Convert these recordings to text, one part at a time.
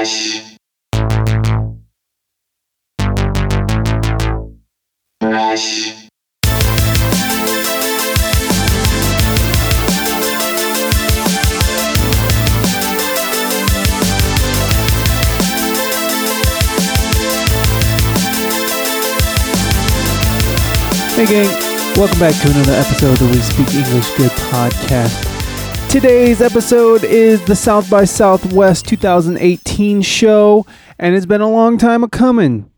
Fresh. Hey gang, welcome back to another episode of the We Speak English Good podcast. Today's episode is the South by Southwest 2018 show, and it's been a long time a coming.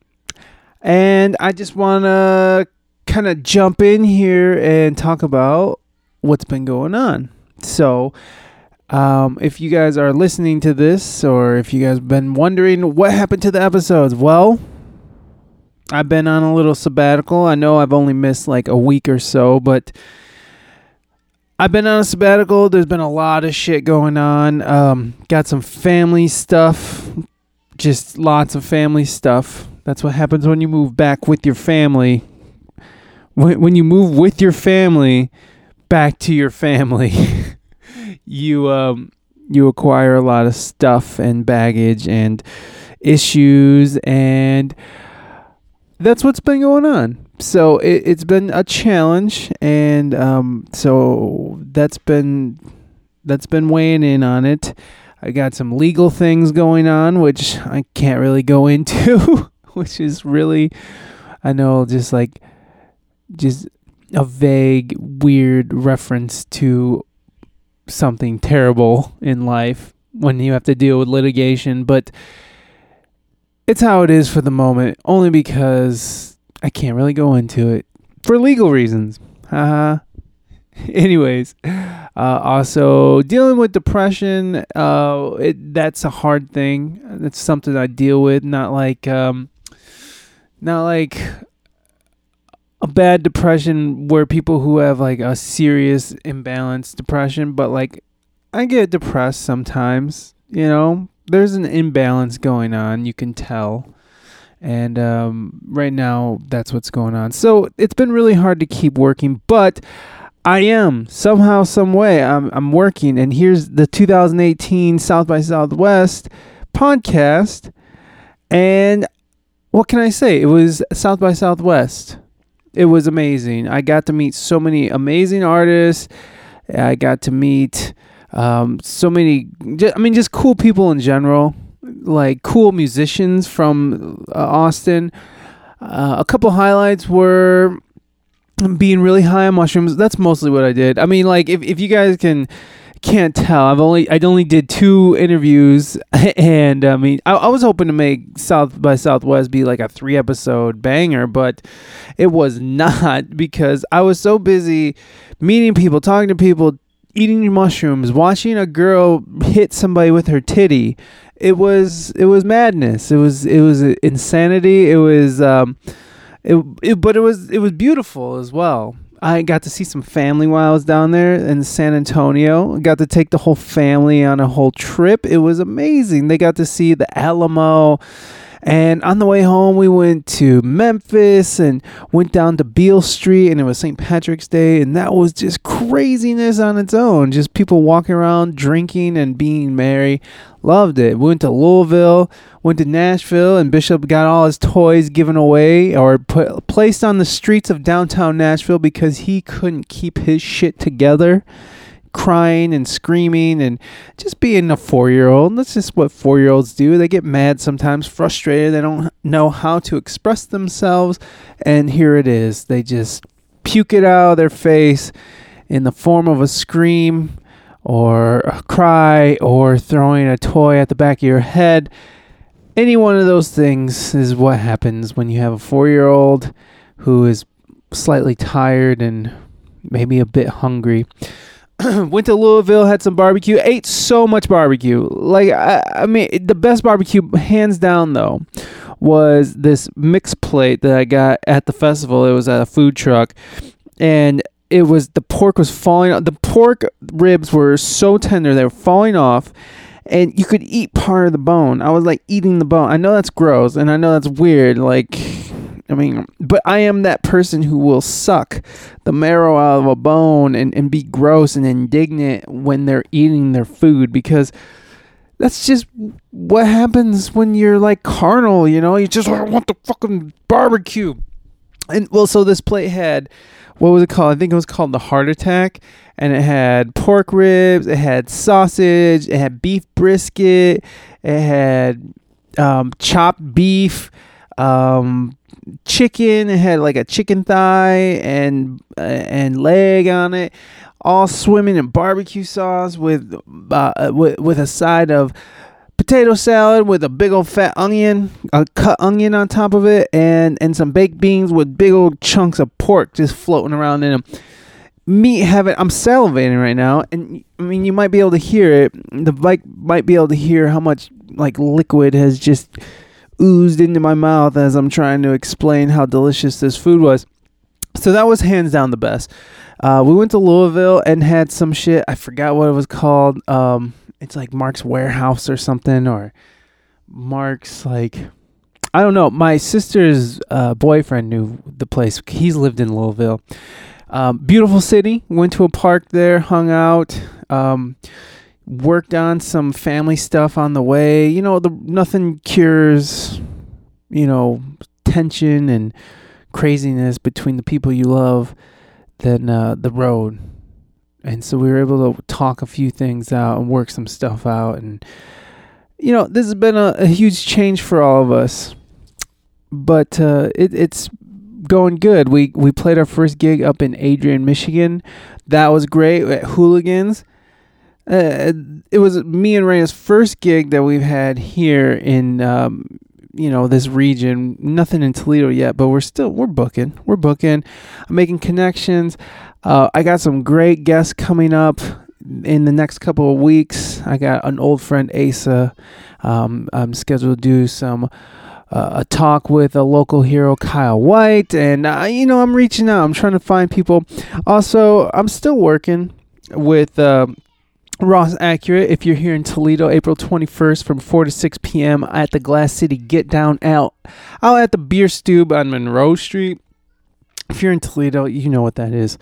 And I just want to kind of jump in here and talk about what's been going on. So, um, if you guys are listening to this, or if you guys have been wondering what happened to the episodes, well, I've been on a little sabbatical. I know I've only missed like a week or so, but I've been on a sabbatical. There's been a lot of shit going on. Um, got some family stuff, just lots of family stuff. That's what happens when you move back with your family. When, when you move with your family back to your family, you um, you acquire a lot of stuff and baggage and issues and that's what's been going on. So it, it's been a challenge, and um, so that's been that's been weighing in on it. I got some legal things going on, which I can't really go into, which is really, I know, just like, just a vague, weird reference to something terrible in life when you have to deal with litigation, but it's how it is for the moment, only because I can't really go into it for legal reasons. Haha. Anyways, uh, also dealing with depression, uh, it, that's a hard thing. That's something I deal with. Not like, um, not like a bad depression where people who have like a serious imbalance depression, but like I get depressed sometimes. You know, there's an imbalance going on. You can tell. And um, right now, that's what's going on. So it's been really hard to keep working, but I am somehow, some way. I'm I'm working, and here's the 2018 South by Southwest podcast. And what can I say? It was South by Southwest. It was amazing. I got to meet so many amazing artists. I got to meet um, so many. I mean, just cool people in general, like cool musicians from uh, Austin. Uh, a couple highlights were being really high on mushrooms. That's mostly what I did. I mean, like if if you guys can can't tell. I've only I only did two interviews, and I mean I, I, was hoping to make South by Southwest be like a three episode banger, but it was not because I was so busy meeting people, talking to people, eating mushrooms, watching a girl hit somebody with her titty. It was it was madness. It was it was insanity. It was um, it, it but it was it was beautiful as well. I got to see some family while I was down there in San Antonio. Got to take the whole family on a whole trip. It was amazing. They got to see the Alamo and on the way home, we went to Memphis and went down to Beale Street, and it was St. Patrick's Day, and that was just craziness on its own. Just people walking around, drinking, and being merry. Loved it. We went to Louisville, went to Nashville, and Bishop got all his toys given away or put, placed on the streets of downtown Nashville because he couldn't keep his shit together crying and screaming and just being a four year old. That's just what four year olds do. They get mad sometimes, frustrated. They don't know how to express themselves. And here it is. They just puke it out of their face in the form of a scream or a cry or throwing a toy at the back of your head. Any one of those things is what happens when you have a four year old who is slightly tired and maybe a bit hungry. went to Louisville, had some barbecue, ate so much barbecue. Like I, I mean, the best barbecue, hands down, though, was this mixed plate that I got at the festival. It was at a food truck, and it was the pork was falling. off. The pork ribs were so tender they were falling off, and you could eat part of the bone. I was like eating the bone. I know that's gross, and I know that's weird. Like I mean, but I am that person who will suck the marrow out of a bone and, and be gross and indignant when they're eating their food because that's just what happens when you're like carnal, you know? You just "I want the fucking barbecue. And well, so this plate had what was it called? I think it was called the heart attack. And it had pork ribs, it had sausage, it had beef brisket, it had um, chopped beef, um, chicken. It had like a chicken thigh and uh, and leg on it, all swimming in barbecue sauce with uh, with with a side of potato salad with a big old fat onion, a cut onion on top of it, and and some baked beans with big old chunks of pork just floating around in them. Me having, I'm salivating right now, and I mean, you might be able to hear it. The mic might be able to hear how much like liquid has just oozed into my mouth as I'm trying to explain how delicious this food was. So that was hands down the best. Uh, we went to Louisville and had some shit. I forgot what it was called. Um, it's like Mark's Warehouse or something, or Mark's like I don't know. My sister's uh, boyfriend knew the place. He's lived in Louisville. Um, beautiful city. Went to a park there, hung out. Um, worked on some family stuff on the way. You know, the nothing cures, you know, tension and craziness between the people you love than uh, the road. And so we were able to talk a few things out and work some stuff out. And, you know, this has been a, a huge change for all of us. But uh, it, it's going good. We we played our first gig up in Adrian, Michigan. That was great at Hooligans uh, it was me and Raina's first gig that we've had here in um, you know this region. Nothing in Toledo yet, but we're still we're booking. We're booking. I'm making connections. Uh, I got some great guests coming up in the next couple of weeks. I got an old friend Asa. Um, I'm scheduled to do some. Uh, a talk with a local hero, Kyle White, and uh, you know I'm reaching out. I'm trying to find people. Also, I'm still working with uh, Ross Accurate, if you're here in Toledo, April 21st from 4 to 6 p.m. at the Glass City Get Down Out, out at the Bier Stube on Monroe Street. If you're in Toledo, you know what that is.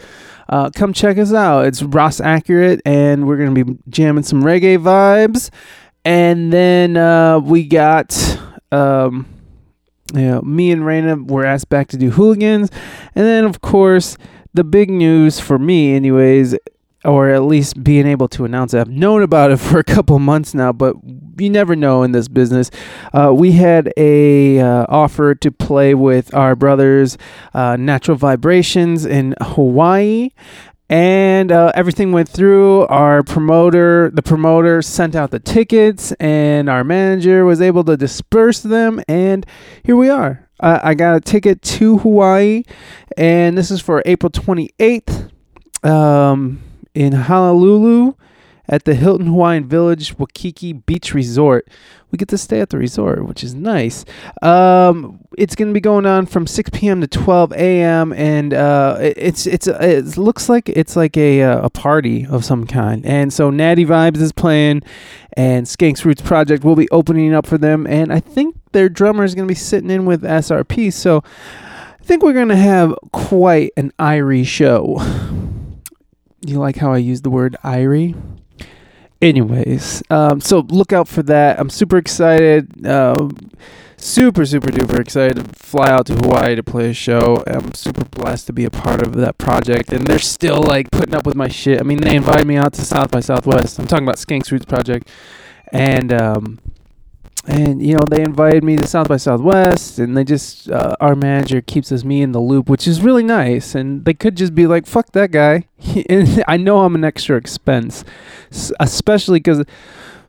Uh, come check us out. It's Ross Accurate, and we're going to be jamming some reggae vibes. And then uh, we got, um, you know, me and Raina were asked back to do hooligans. And then, of course, the big news for me, anyways, or at least being able to announce it. I've known about it for a couple months now, but you never know in this business. Uh, we had a uh, offer to play with our brothers, uh, Natural Vibrations in Hawaii. And uh, everything went through. Our promoter, the promoter, sent out the tickets, and our manager was able to disperse them. And here we are. I got a ticket to Hawaii, and this is for April 28th. Um, in Honolulu at the Hilton Hawaiian Village Waikiki Beach Resort. We get to stay at the resort, which is nice. Um, it's going to be going on from 6 p.m. to 12 a.m. and uh, it's it's it looks like it's like a uh, a party of some kind. And so Natty Vibes is playing, and Skanks Roots Project will be opening up for them. And I think their drummer is going to be sitting in with SRP. So I think we're going to have quite an Irie show. You like how I use the word Irie? Anyways, um, so look out for that. I'm super excited. Uh, super, super duper excited to fly out to Hawaii to play a show. I'm super blessed to be a part of that project. And they're still like putting up with my shit. I mean, they invited me out to South by Southwest. I'm talking about Skanks Roots Project. And um, and you know they invited me to South by Southwest, and they just uh, our manager keeps us me in the loop, which is really nice. And they could just be like, "Fuck that guy." and I know I'm an extra expense, especially because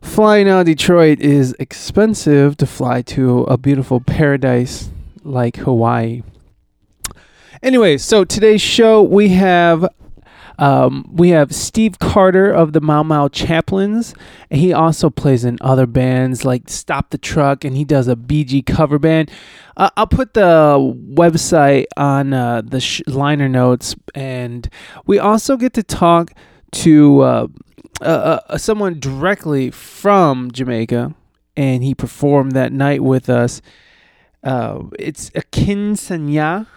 flying out of Detroit is expensive to fly to a beautiful paradise like Hawaii. Anyway, so today's show we have um, we have Steve Carter of the Mau Mau Chaplains. He also plays in other bands like Stop the Truck, and he does a BG cover band. Uh, I'll put the website on uh, the sh- liner notes, and we also get to talk to uh, uh, uh someone directly from Jamaica, and he performed that night with us. Uh, it's Akin Sanya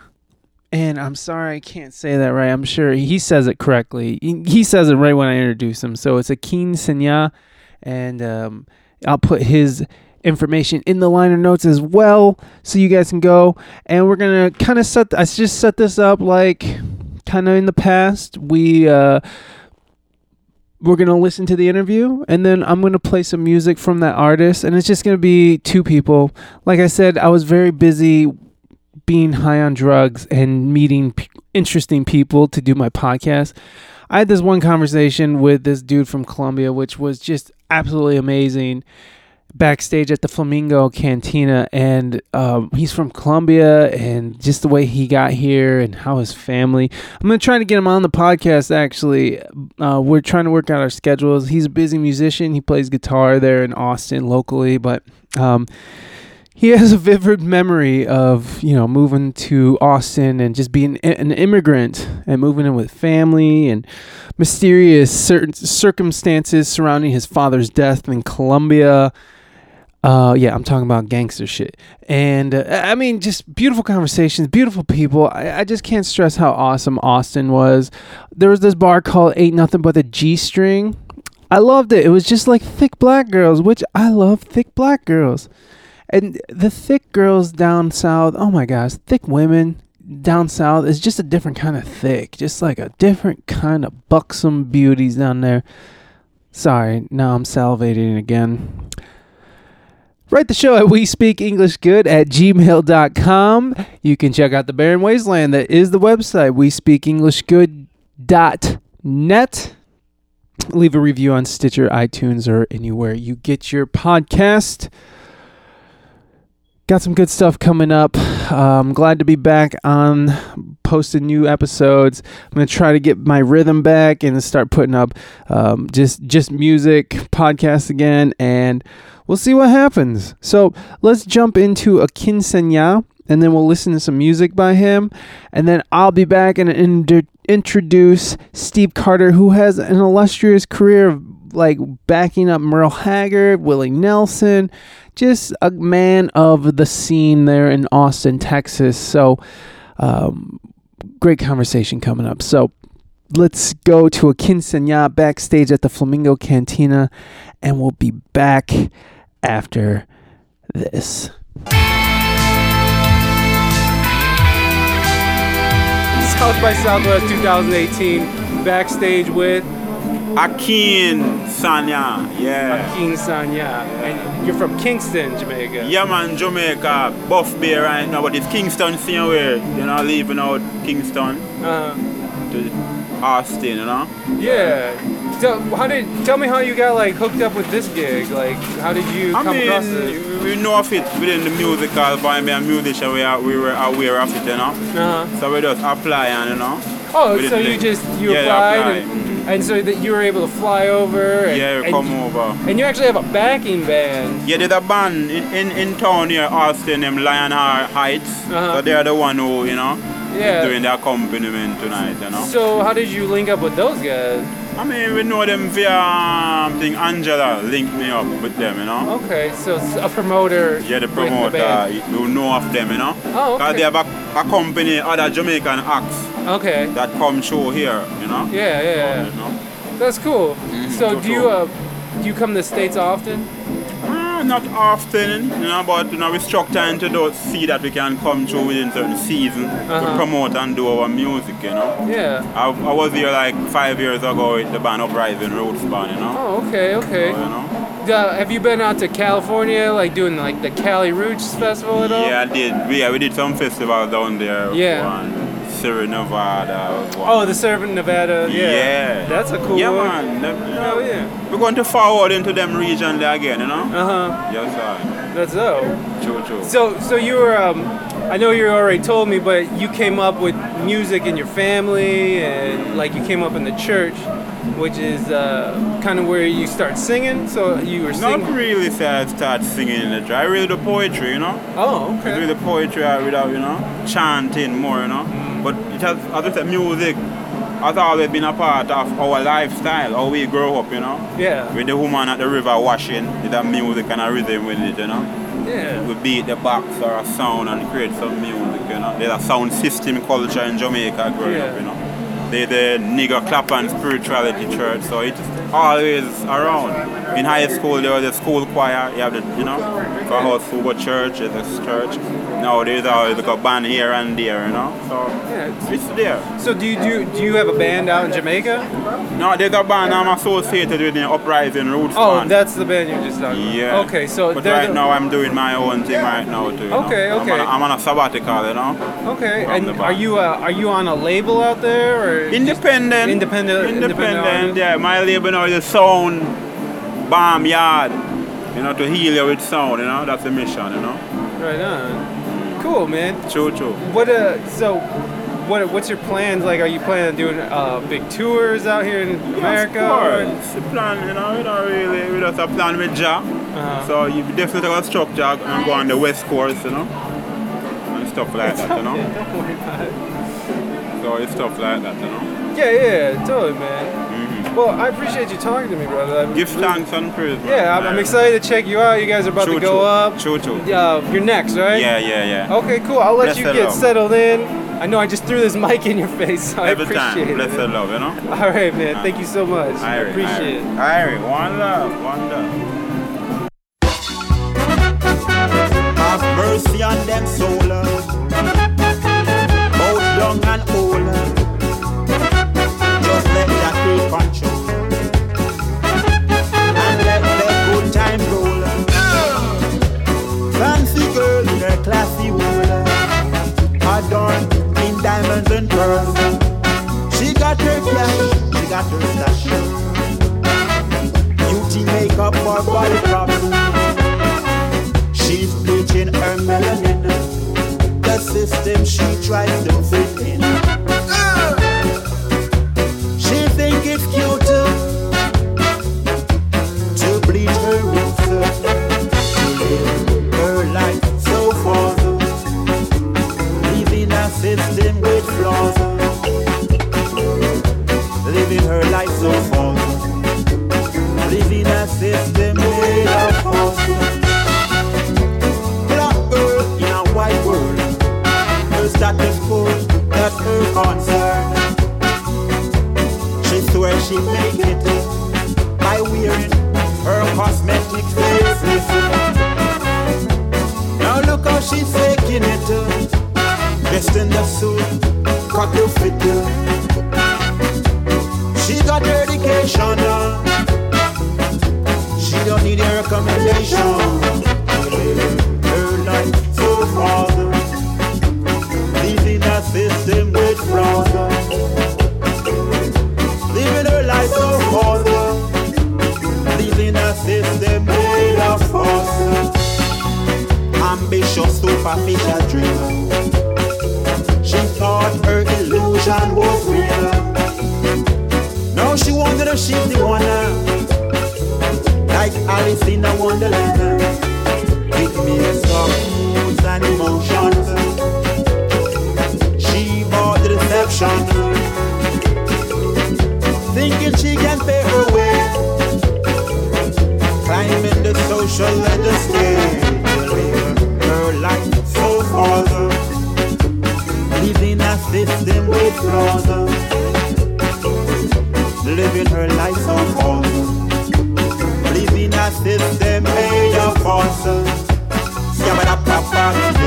and I'm sorry I can't say that right. I'm sure he says it correctly. He, says it right when I introduce him. So it's a senya, and um, I'll put his information in the liner notes as well so you guys can go and we're gonna kind of set i just set this up like kind of in the past we uh we're gonna listen to the interview and then i'm gonna play some music from that artist and it's just gonna be two people like i said i was very busy being high on drugs and meeting p- interesting people to do my podcast i had this one conversation with this dude from colombia which was just absolutely amazing backstage at the Flamingo Cantina, and um, he's from Colombia, and just the way he got here and how his family. I'm gonna try to get him on the podcast. Actually, uh, we're trying to work out our schedules. He's a busy musician. He plays guitar there in Austin locally, but. Um, he has a vivid memory of you know moving to Austin and just being an immigrant and moving in with family and mysterious certain circumstances surrounding his father's death in Colombia uh, yeah, I'm talking about gangster shit. And uh, I mean, just beautiful conversations, beautiful people. I, I, just can't stress how awesome Austin was. There was this bar called Ain't Nothing But the G String. I loved it. It was just like thick black girls, which I love thick black girls. And the thick girls down south, oh my gosh, thick women down south is just a different kind of thick, just like a different kind of buxom beauties down there. Sorry, now I'm salivating again. Write the show at we speak English good at gmail.com. You can check out the Barren Wasteland. That is the website, we speak English good.net. Leave a review on Stitcher, iTunes, or anywhere you get your podcast. Got some good stuff coming up. I'm glad to be back on posting new episodes. I'm gonna try to get my rhythm back and start putting up um, just just music podcasts again and we'll see what happens. So let's jump into Akin Sanya, and then we'll listen to some music by him. And then I'll be back and introduce Steve Carter, who has an illustrious career of like backing up Merle Haggard, Willie Nelson, just a man of the scene there in Austin, Texas. So, um, great conversation coming up. So, let's go to Akin Sanya backstage at the Flamingo Cantina, and we'll be back after this. South by Southwest 2018, backstage with Akin Sanya, yeah. Akin Sanya. And you're from Kingston, Jamaica. Yeah, man, Jamaica. Buff Bay right now, but it's Kingston somewhere. You know, leaving out Kingston uh-huh. to Austin, you know? Yeah. So how did tell me how you got like hooked up with this gig? Like how did you I come mean, across it? We know of it within the musical vibe a musician we are we were aware of it, you know. Uh-huh. So we just apply and you know. Oh, so you just you yeah, applied apply. and, and so that you were able to fly over and, yeah, come you, over. And you actually have a backing band. Yeah, there's a band in, in, in town here, Austin, them Lion Heights. Uh-huh. So they're the one who, you know, Yeah. doing the accompaniment tonight, you know. So how did you link up with those guys? I mean, we know them via um, thing. Angela linked me up with them, you know. Okay, so it's a promoter. Yeah, the promoter, band. you know of them, you know. Oh, Cause they have a, company, other Jamaican acts Okay. that come show here, you know. Yeah, yeah, yeah. You know. That's cool. So so do you uh, do you come to the states often? Not often, you know, but you know, we struck time to do, see that we can come through within certain season Uh-huh. to promote and do our music, you know. Yeah. I, I was here like five years ago with the band Uprising Roots Band, you know. Oh, okay, okay. So, you know. Uh, have you been out to California, like doing like the Cali Roots Festival at all? Yeah, I did. Yeah, we did some festivals down there. Yeah. One, Sierra Nevada. One. Oh, the Sierra Nevada. Yeah. Yeah. That's a cool Yeah, one. man. Them- you Hell know, yeah. We're going to forward into them region there again, you know? Uh huh. Yes, sir. That's dope. True, true. So, so you were, um, I know you already told me, but you came up with music in your family, and like you came up in the church, which is uh, kind of where you start singing. So you were Not really say I start singing in the church. I read the poetry, you know? Oh, I read the poetry, I read out, you know? Chanting more, you know? Mm. But it has, as I said, music has always been a part of our lifestyle, how we grow up, you know? Yeah. With the woman at the river washing, with that music and a rhythm with it, you know? Yeah. We beat the box or a sound and create some music, you know. There's a sound system culture in Jamaica growing Yeah. up, you know. They're the nigger clap and spirituality church, so it's always around. In high school, there was a school choir. You have the, you know, for house Church, there's a church. Now there's always like a band here and there, you know. So Yeah. it's there. So do you do do you have a band out in Jamaica? No, there's a band I'm associated with the Uprising Roots Oh, band. that's the band you're just talking about. Yeah. Okay, so but right the- now I'm doing my own thing right now too. you know. Okay, I'm on, a, I'm on a sabbatical, you know. Okay, and are you uh, are you on a label out there or Independent. Independent- independent Independent. yeah, my label now is the Sound Bomb Yard. You know, to heal you with sound. You know, that's the mission. You know. right on? Cool, man. True, true. What uh so what what's your plans like? Are you planning on doing uh, big tours out here in America? Of or- course. It's a plan, you know, we don't really, we just a plan with Jah. Uh-huh. So you definitely got to structure and go on the west coast, you know, and stuff like that, you know. Don't worry about it. So it's stuff like that, you know. Yeah, yeah, totally, man. Well, I appreciate you talking to me, brother. I'm. Give really- thanks and praise. Yeah, I'm, I'm excited to check you out. You guys are about True, to go up. True, true. Uh, you're next, right? Yeah, yeah, yeah. Okay, cool. I'll let Bless you get love. settled in. I know I just threw this mic in your face, so Every I appreciate time, it. bless the man. love, you know. All right, man. Thank you so much. I Irie, appreciate it. Irie, Irie, one love, one love. Have mercy on them soul. Both young and pearls. She got her cash, she got her stash. Beauty makeup for body props. She's bleaching her melanin. The system she tries to fit suit, cut to fit. She got her education. Uh. She don't need a recommendation. Her life so far, leaving a system with flaws. Living her life so far, leaving a system made of force. Ambitious, superficial dream. Illusion was real. Now she wondered if she's the one. Uh. Like Alice in a Wonderland. With mix of moods and emotions. She bought the deception. Thinking she can pay her way. Climbing the social landscape. A system with flaws. Living her life so far. Living a system made of force. Scabba papa, Scabba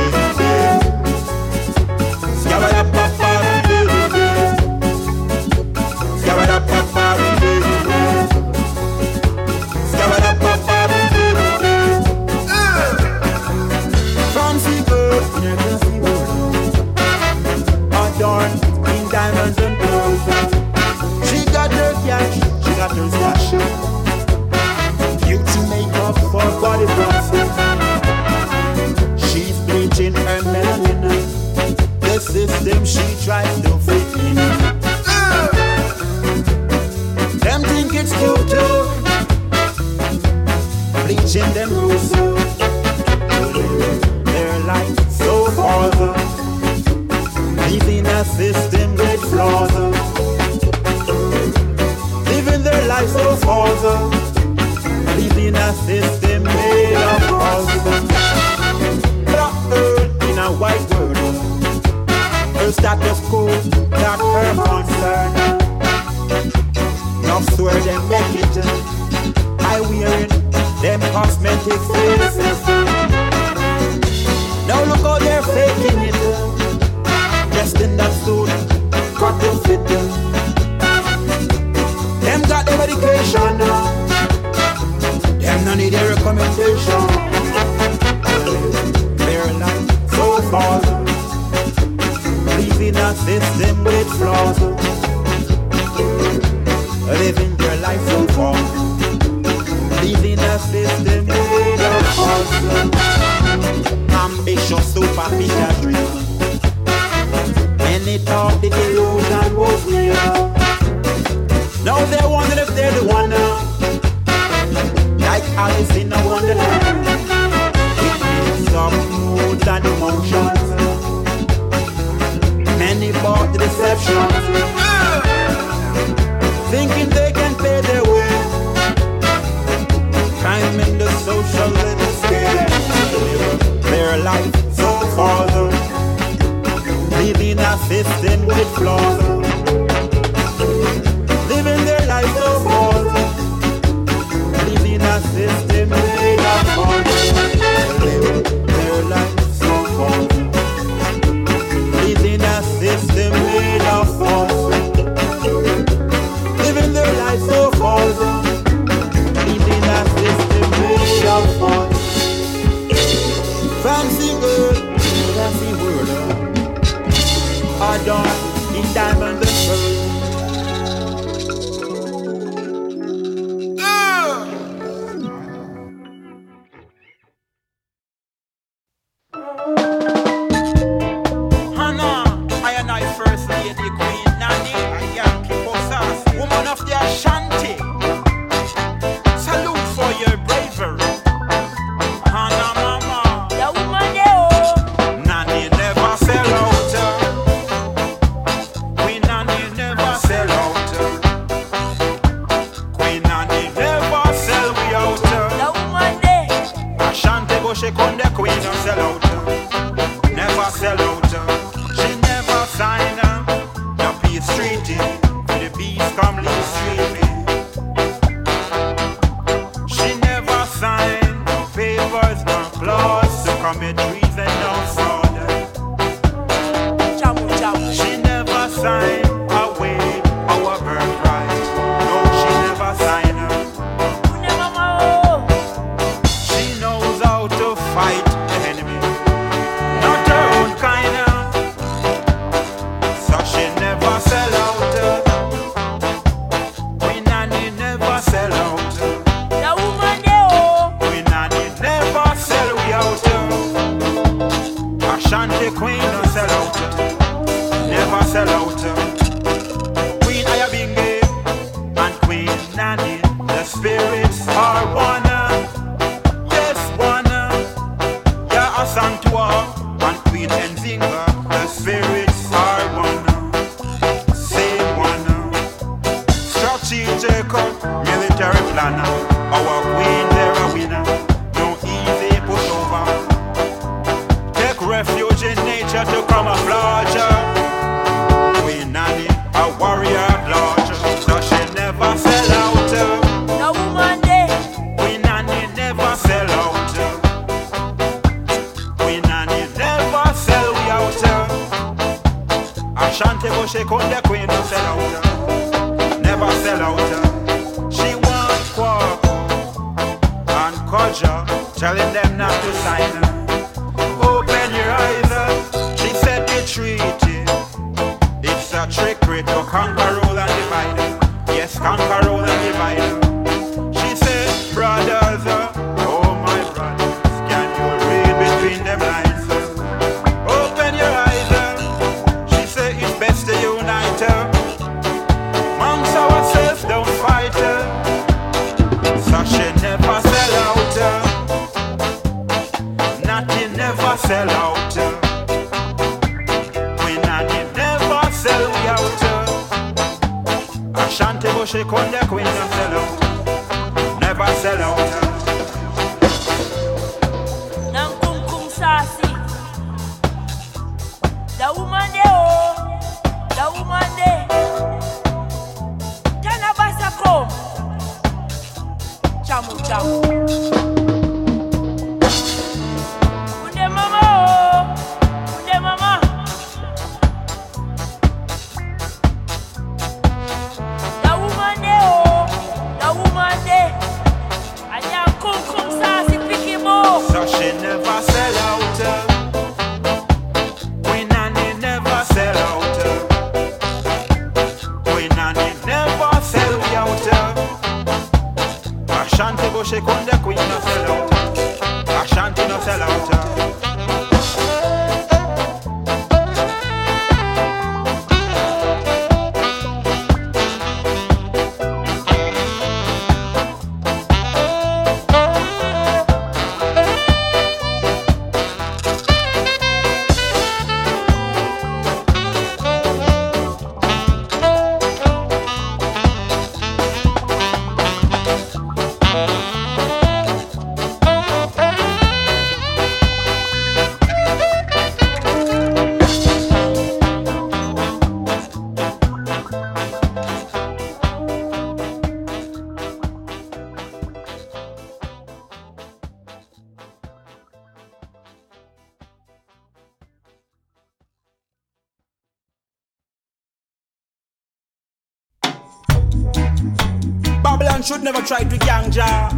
never tried to ganja.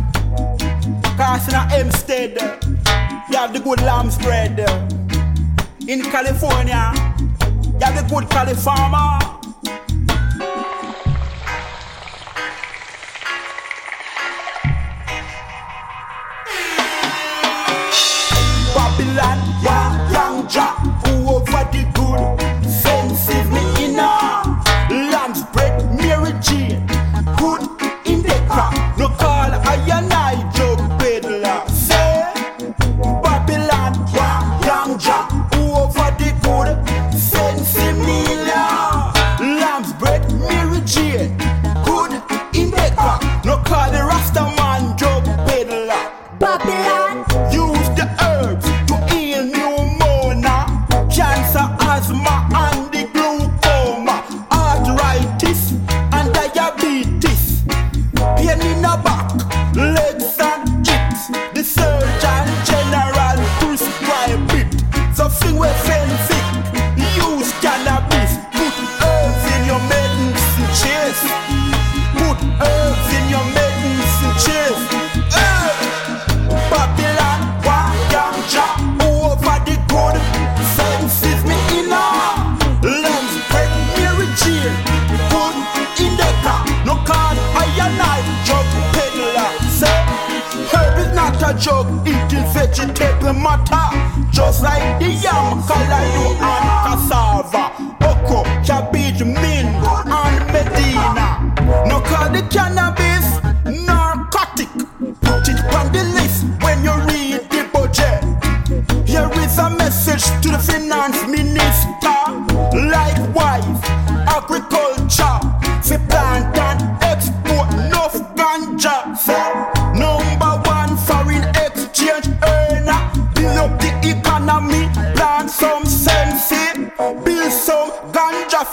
Cause in a Hempstead, you have the good lamb's bread. In California, you have the good California. Babylon, yeah, the good, me Mary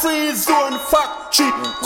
Freeze zone factory.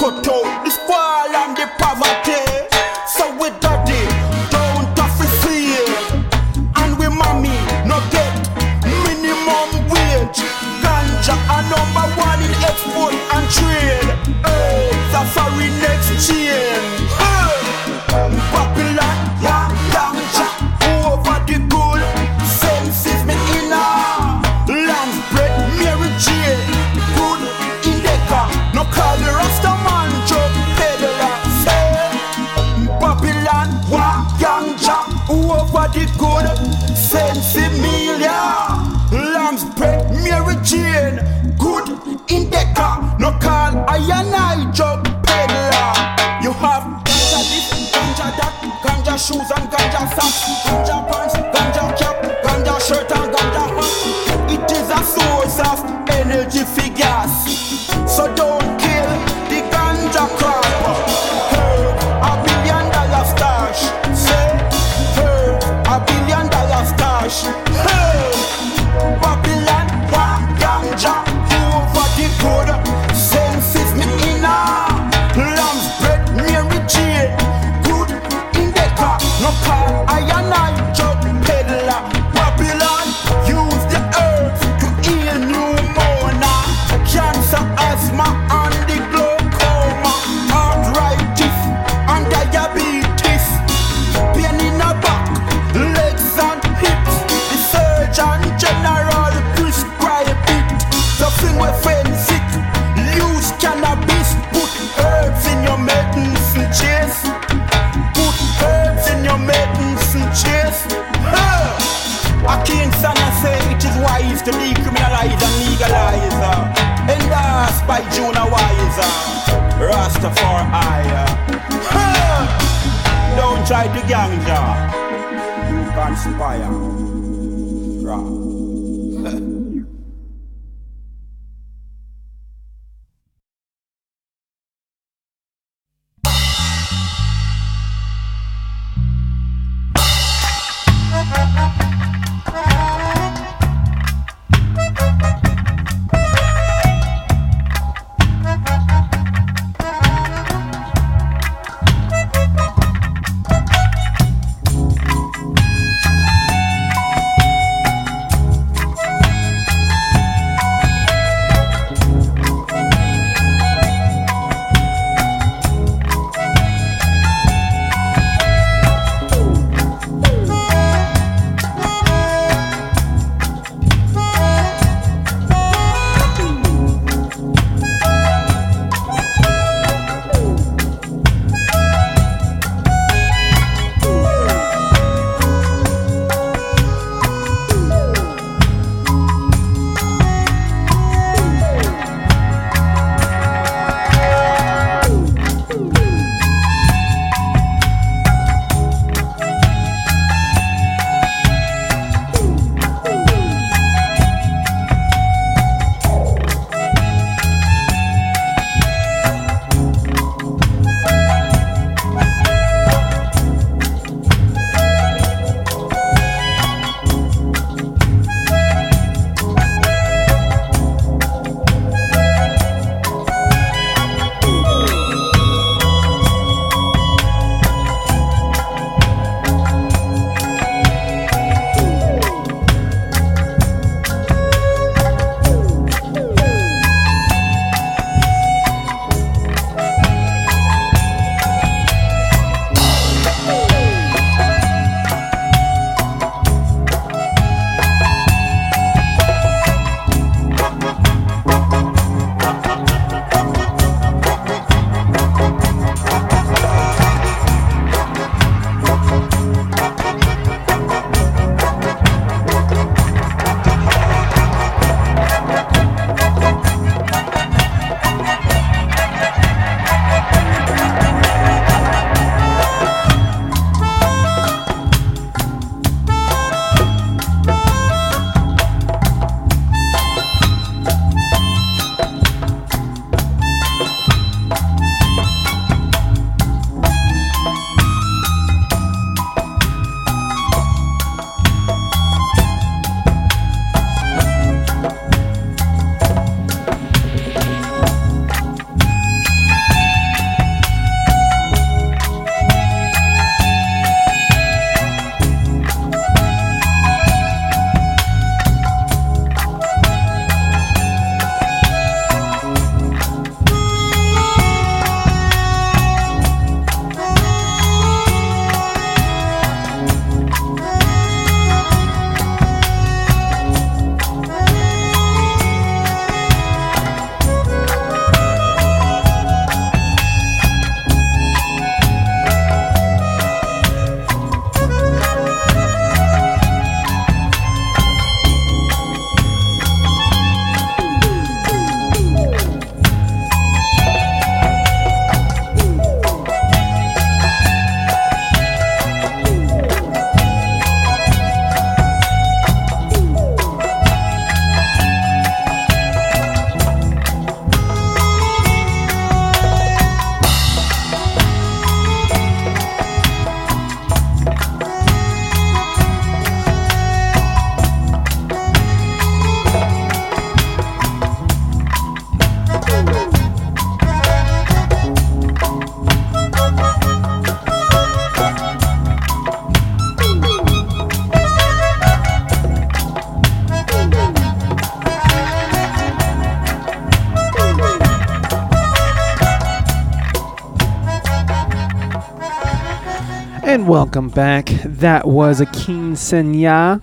Welcome back. That was a Sanya.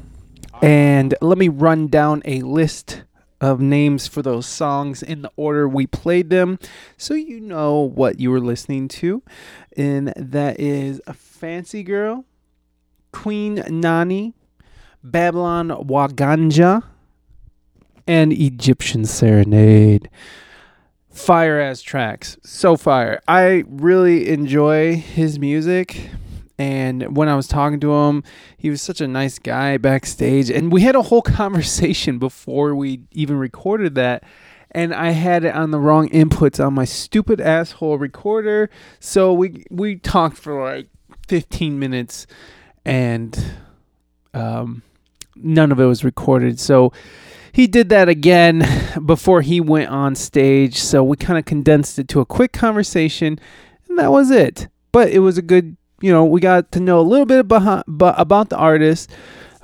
And let me run down a list of names for those songs in the order we played them so you know what you were listening to. And that is a Fancy Girl, Queen Nani, Babylon Waganja, and Egyptian Serenade. fire as tracks. So fire. I really enjoy his music. And when I was talking to him, he was such a nice guy backstage. And we had a whole conversation before we even recorded that. And I had it on the wrong inputs on my stupid asshole recorder. So we we talked for like 15 minutes and um, none of it was recorded. So he did that again before he went on stage. So we kind of condensed it to a quick conversation, and that was it. But it was a good, you know, we got to know a little bit about the artist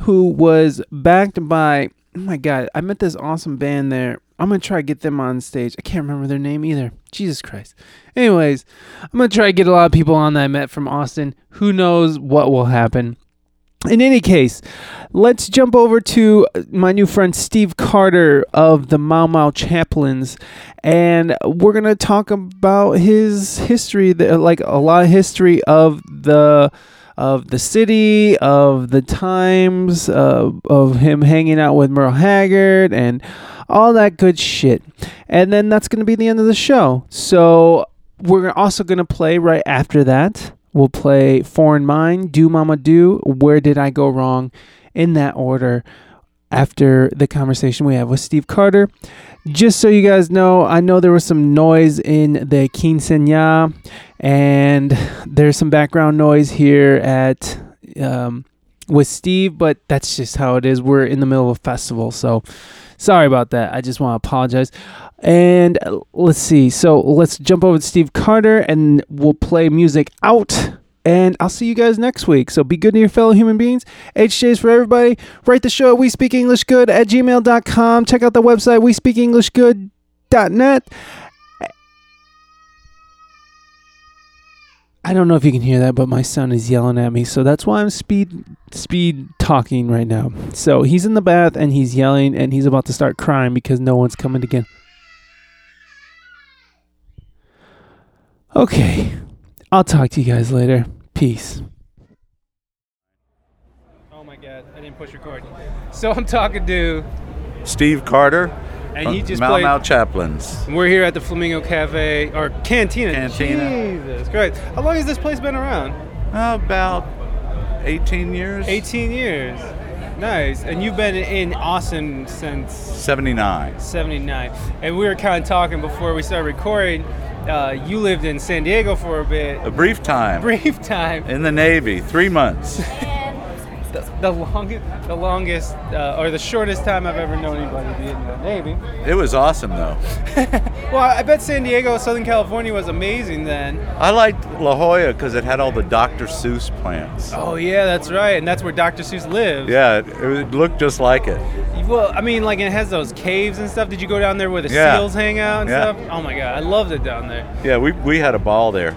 who was backed by, oh my God, I met this awesome band there. I'm going to try to get them on stage. I can't remember their name either. Jesus Christ. Anyways, I'm going to try to get a lot of people on that I met from Austin. Who knows what will happen. In any case, let's jump over to my new friend Steve Carter of the Mau Mau Chaplains, and we're gonna talk about his history, like a lot of history of the of the city, of the times, uh, of him hanging out with Merle Haggard, and all that good shit. And then that's gonna be the end of the show. So we're also gonna play right after that We'll play Foreign Mind, Do Mama Do, Where Did I Go Wrong, in that order after the conversation we have with Steve Carter. Just so you guys know, I know there was some noise in the quinceañera, and there's some background noise here at um, with Steve, but that's just how it is. We're in the middle of a festival, so sorry about that. I just want to apologize. And uh, let's see. So let's jump over to Steve Carter and we'll play music out. And I'll see you guys next week. So be good to your fellow human beings. HJs for everybody. Write the show at we speak English good at gmail.com. Check out the website we speak English good.net. I don't know if you can hear that, but my son is yelling at me, so that's why I'm speed speed talking right now. So he's in the bath and he's yelling and he's about to start crying because no one's coming again. Okay. I'll talk to you guys later. Peace. Oh my god, I didn't push record. So I'm talking to Steve Carter and he just Mau played Mau Chaplains. We're here at the Flamingo Cafe or Cantina. Cantina. Jesus Christ. How long has this place been around? About 18 years. 18 years. Nice. And you've been in Austin since 79. 79. And we were kind of talking before we started recording uh, you lived in San Diego for a bit. A brief time. Brief time. In the Navy, three months. the, the longest, the longest, uh, or the shortest time I've ever known anybody be in the Navy. It was awesome, though. well, I bet San Diego, Southern California was amazing then. I liked La Jolla because it had all the Dr. Seuss plants. Oh yeah, that's right, and that's where Dr. Seuss lives. Yeah, it, it looked just like it. Well, I mean, like it has those caves and stuff. Did you go down there where the Yeah. seals hang out and Yeah. stuff? Oh my god, I loved it down there. Yeah, we, we had a ball there.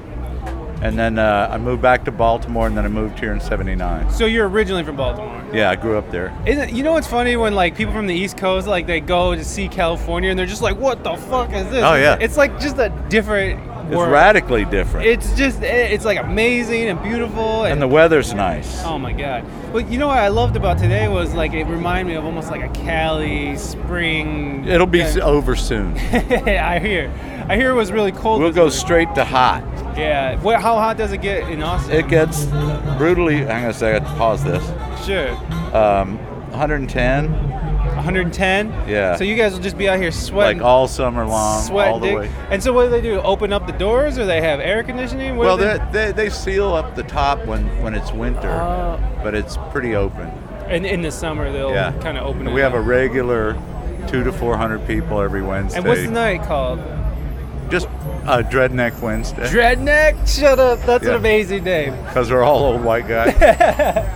And then uh, I moved back to Baltimore, and then I moved here in '79. So you're originally from Baltimore. Yeah, I grew up there. Isn't you know what's funny when like people from the East Coast like they go to see California and they're just like, what the fuck is this? Oh, yeah. It's like just a different It's radically different. It's just it's like amazing and beautiful and, and the weather's nice. oh my god. But you know what I loved about today was like it reminded me of almost like a Cali spring. It'll be s over soon. I hear. I hear it was really cold. We'll go straight to hot. Yeah. What, how hot does it get in Austin? It gets brutally. Hang on a second. Pause this. sure. Um, 110, 110. Yeah. So you guys will just be out here sweating. like all summer long, sweat all the dick. way. And so what do they do? Open up the doors, or they have air conditioning? What Well, they, they, they seal up the top when, when it's winter, Oh. but it's pretty open. And in the summer they'll Yeah. kind of open it. We have a regular two to four hundred people every Wednesday. And what's the night called? Just uh, Dreadneck Wednesday. Dreadneck. Shut up. That's an amazing name. Because we're all old white guys.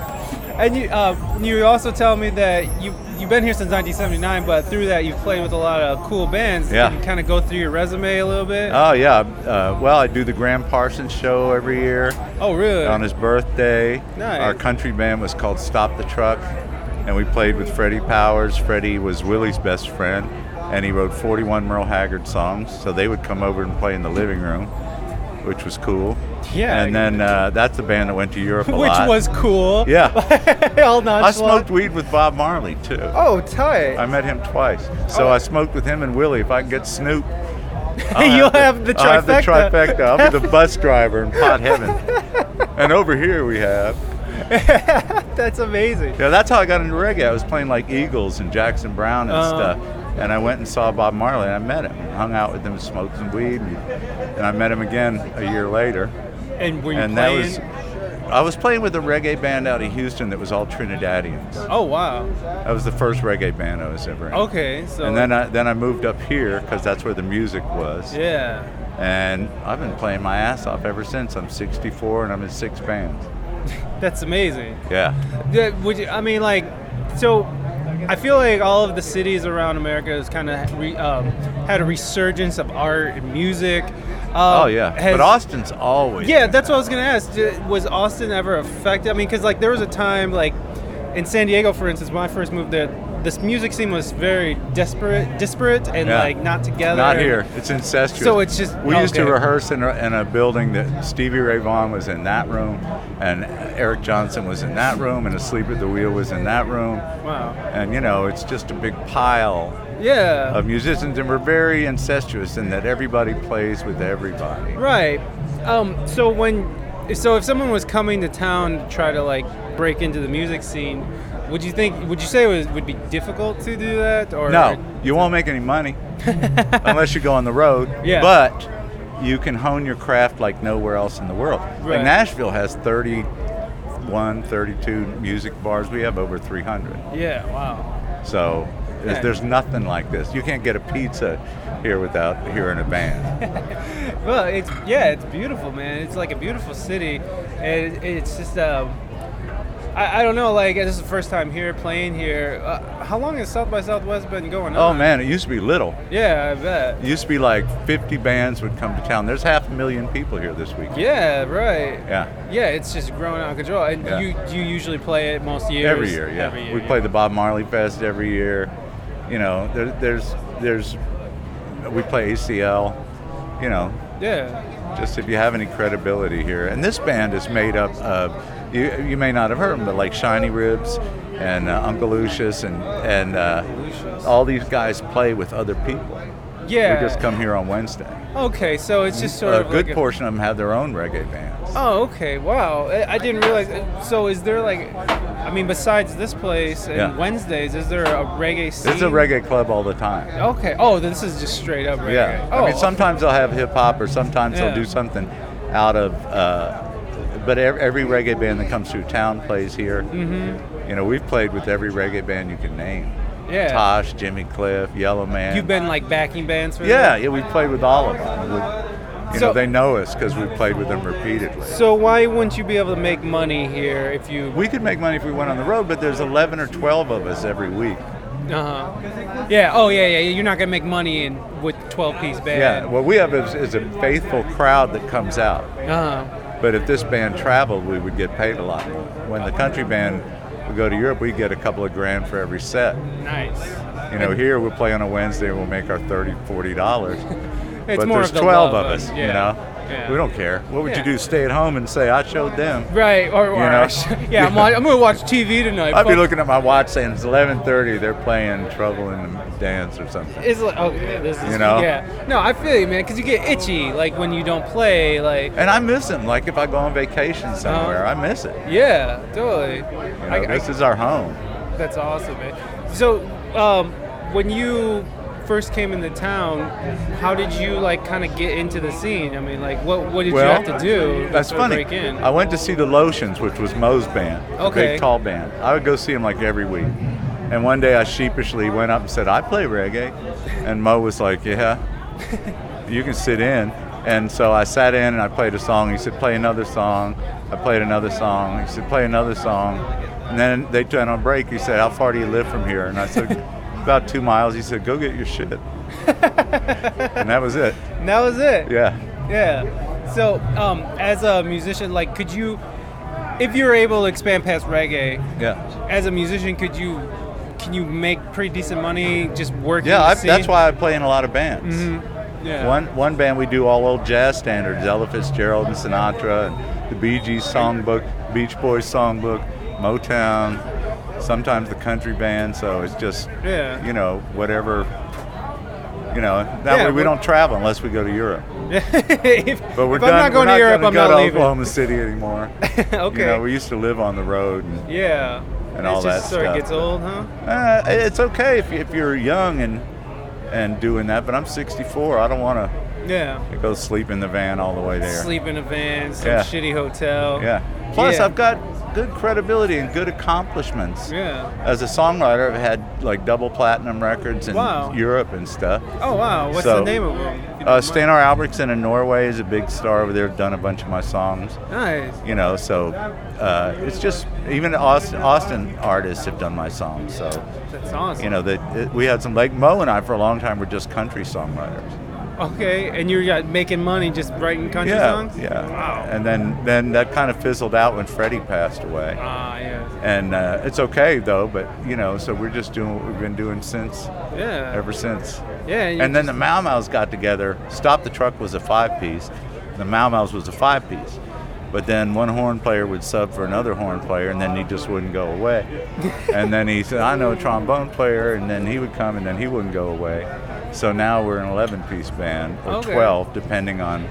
And you, uh, you also tell me that you you've been here since 1979, but through that you've played with a lot of cool bands. Yeah. Can you kind of go through your resume a little bit? oh yeah. Uh, well, I do the Gram Parsons show every year oh, really? on his birthday. Nice. Our country band was called Stop the Truck, and we played with Freddie Powers. Freddie was Willie's best friend, and he wrote 41 Merle Haggard songs. So they would come over and play in the living room, which was cool. Yeah. And then uh, that's a band that went to Europe a Which lot. was cool. Yeah. All I smoked weed with Bob Marley too. Oh, tight. I met him twice. So Oh. I smoked with him and Willie. If I can get Snoop I'll You'll have the trifecta. I'll have the trifecta. I'll be the bus driver in pot heaven. and over here we have. That's amazing. Yeah, that's how I got into reggae. I was playing like Eagles and Jackson Browne and Uh-huh. stuff. And I went and saw Bob Marley and I met him. Hung out with him, smoked some weed, and, and I met him again a year later. And were you and playing? that was I was playing with a reggae band out of Houston that was all Trinidadians. oh wow. That was the first reggae band I was ever in. Okay, so And then I then I moved up here because that's where the music was. yeah. And I've been playing my ass off ever since. I'm 64 and I'm in six bands. That's amazing. Yeah. Yeah, would you, I mean, like, so I feel like all of the cities around America has kind of re, um, had a resurgence of art and music. Um, Oh yeah. has- but Austin's always. Yeah, that's what I was gonna ask. Was Austin ever affected? I mean, because like there was a time like in San Diego, for instance, when I first moved there, this music scene was very disparate, disparate, and Yeah. like not together. Not here. It's incestuous. So it's just- We used to rehearse in a, in a building that Stevie Ray Vaughan was in that room, and Eric Johnson was in that room, and Asleep at the Wheel was in that room. Wow. And you know, it's just a big pile Yeah. of musicians, and we're very incestuous in that everybody plays with everybody. Right. Um, so when, so if someone was coming to town to try to like break into the music scene, would you think? Would you say it was, would be difficult to do that? Or No, you won't make any money unless you go on the road. Yeah. But you can hone your craft like nowhere else in the world. Right. Like Nashville has 31, 32 music bars. We have over 300. Yeah. Wow. So there's, Yeah. there's nothing like this. You can't get a pizza here without hearing a band. Well, it's yeah, it's beautiful, man. It's like a beautiful city, and it, it's just um, I, I don't know, like this is the first time here playing here. Uh, how long has South by Southwest been going oh man, it used to be little. Yeah, I bet. It used to be like 50 bands would come to town. There's half a million people here this week. Yeah, right. Yeah. Yeah, it's just growing out of control. And Yeah. you you usually play it most years? Every year, yeah. Every year, we yeah. play the Bob Marley Fest every year. You know, there, there's there's we play ACL. You know, Yeah. just if you have any credibility here. And this band is made up of you. You may not have heard them, but like Shiny Ribs and uh, Uncle Lucius and and uh, all these guys play with other people. Yeah. We just come here on Wednesday. Okay, so it's just sort a of a good like a- portion of them have their own reggae bands. Oh, okay. Wow. I I didn't realize. So is there like, I mean, besides this place and Yeah. Wednesdays, is there a reggae scene? It's a reggae club all the time. Okay. Oh, this is just straight up reggae. Yeah. Oh, I mean, sometimes they'll have hip hop, or sometimes Yeah. they'll do something out of. Uh, but every reggae band that comes through town plays here. Mm-hmm. You know, we've played with every reggae band you can name. Yeah. Tosh, Jimmy Cliff, Yellowman. You've been like backing bands for Yeah, them? yeah, we've played with all of them. We- you So- know, they know us because we've played with them repeatedly. So why wouldn't you be able to make money here if you? we could make money if we went on the road, but there's 11 or 12 of us every week. Uh-huh. Yeah. Oh, yeah, yeah. You're not gonna make money in with 12 piece band. Yeah, what we have is, is a faithful crowd that comes out. Uh-huh. But if this band traveled, we would get paid a lot more. When the country band would go to Europe, we get a couple of grand for every set. Nice. You know, here we'll play on a Wednesday and we'll make our 30 40 dollars. It's but there's of the 12 love of of- us, yeah, you know. Yeah. We don't care. What would Yeah. you do? Stay at home and say I showed them? Right. Or, or You know? yeah, I'm, I'm gonna watch TV tonight. I'd be looking at my watch saying it's 11:30. They're playing Trouble in the Dance or something. It's like okay, this is You know? yeah. No, I feel you, man, because you get itchy like when you don't play. Like And I miss them. Like if I go on vacation somewhere, I miss it. yeah, totally. You know, I- I- this is our home. That's awesome, man. So, um, when you first came into town, how did you like kind of get into the scene? I mean, like, what what did Well, you have to do? That's of funny. Break in? I went to see the Lotions, which was Mo's band, Okay. big tall band. I would go see them like every week. And one day I sheepishly went up and said, "I play reggae," and Mo was like, "Yeah, you can sit in." And so I sat in and I played a song. He said, "Play another song." I played another song. He said, "Play another song." And then they went on break. He said, "How far do you live from here?" And I said, "About two miles." He said, "Go get your shit." and that was it. And that was it. Yeah. Yeah. So, um, as a musician, like, could you, if you're able to expand past reggae, Yeah. as a musician, could you, can you make pretty decent money just working? Yeah, I, that's why I play in a lot of bands. Yeah. One one band we do all old jazz standards, Ella Fitzgerald and Sinatra, and the Bee Gees songbook, Beach Boys songbook, Motown, sometimes the country band. So it's just Yeah. you know whatever You know, that Yeah, way we don't travel unless we go to Europe. if, But we're if done. I'm not going we're to Europe, I'm go not to leaving. Oklahoma City anymore. okay. You know, we used to live on the road. And, yeah. and all that sort stuff. gets old, huh? uh, it's okay if, if you're young and and doing that, but I'm 64. I don't want to. Yeah. go sleep in the van all the way there. Sleep in a van, some Yeah. shitty hotel. Yeah. Plus, Yeah. I've got good credibility and good accomplishments. Yeah. As a songwriter, I've had like double platinum records in Wow. Europe and stuff. Oh wow, what's So, the name of them? Uh, Steinar Albrigtsen in Norway is a big star over there. Done a bunch of my songs. Nice. You know, so uh, it's just even Austin, Austin artists have done my songs. So That's awesome. you know that we had some like Mo and I for a long time were just country songwriters. Okay, and you're making money just writing country yeah, songs? yeah. Wow. And then then that kind of fizzled out when Freddie passed away. Ah, yeah. And uh, it's okay though, but you know, so we're just doing what we've been doing since, Yeah. ever since. Yeah. you And then the Mau Mau's got together. Stop the Truck was a five piece. The Mau Mau's was a five piece. But then one horn player would sub for another horn player, and then he just wouldn't go away. and then he said, "I know a trombone player," and then he would come, and then he wouldn't go away. So now we're an 11 piece band, or Okay. 12, depending on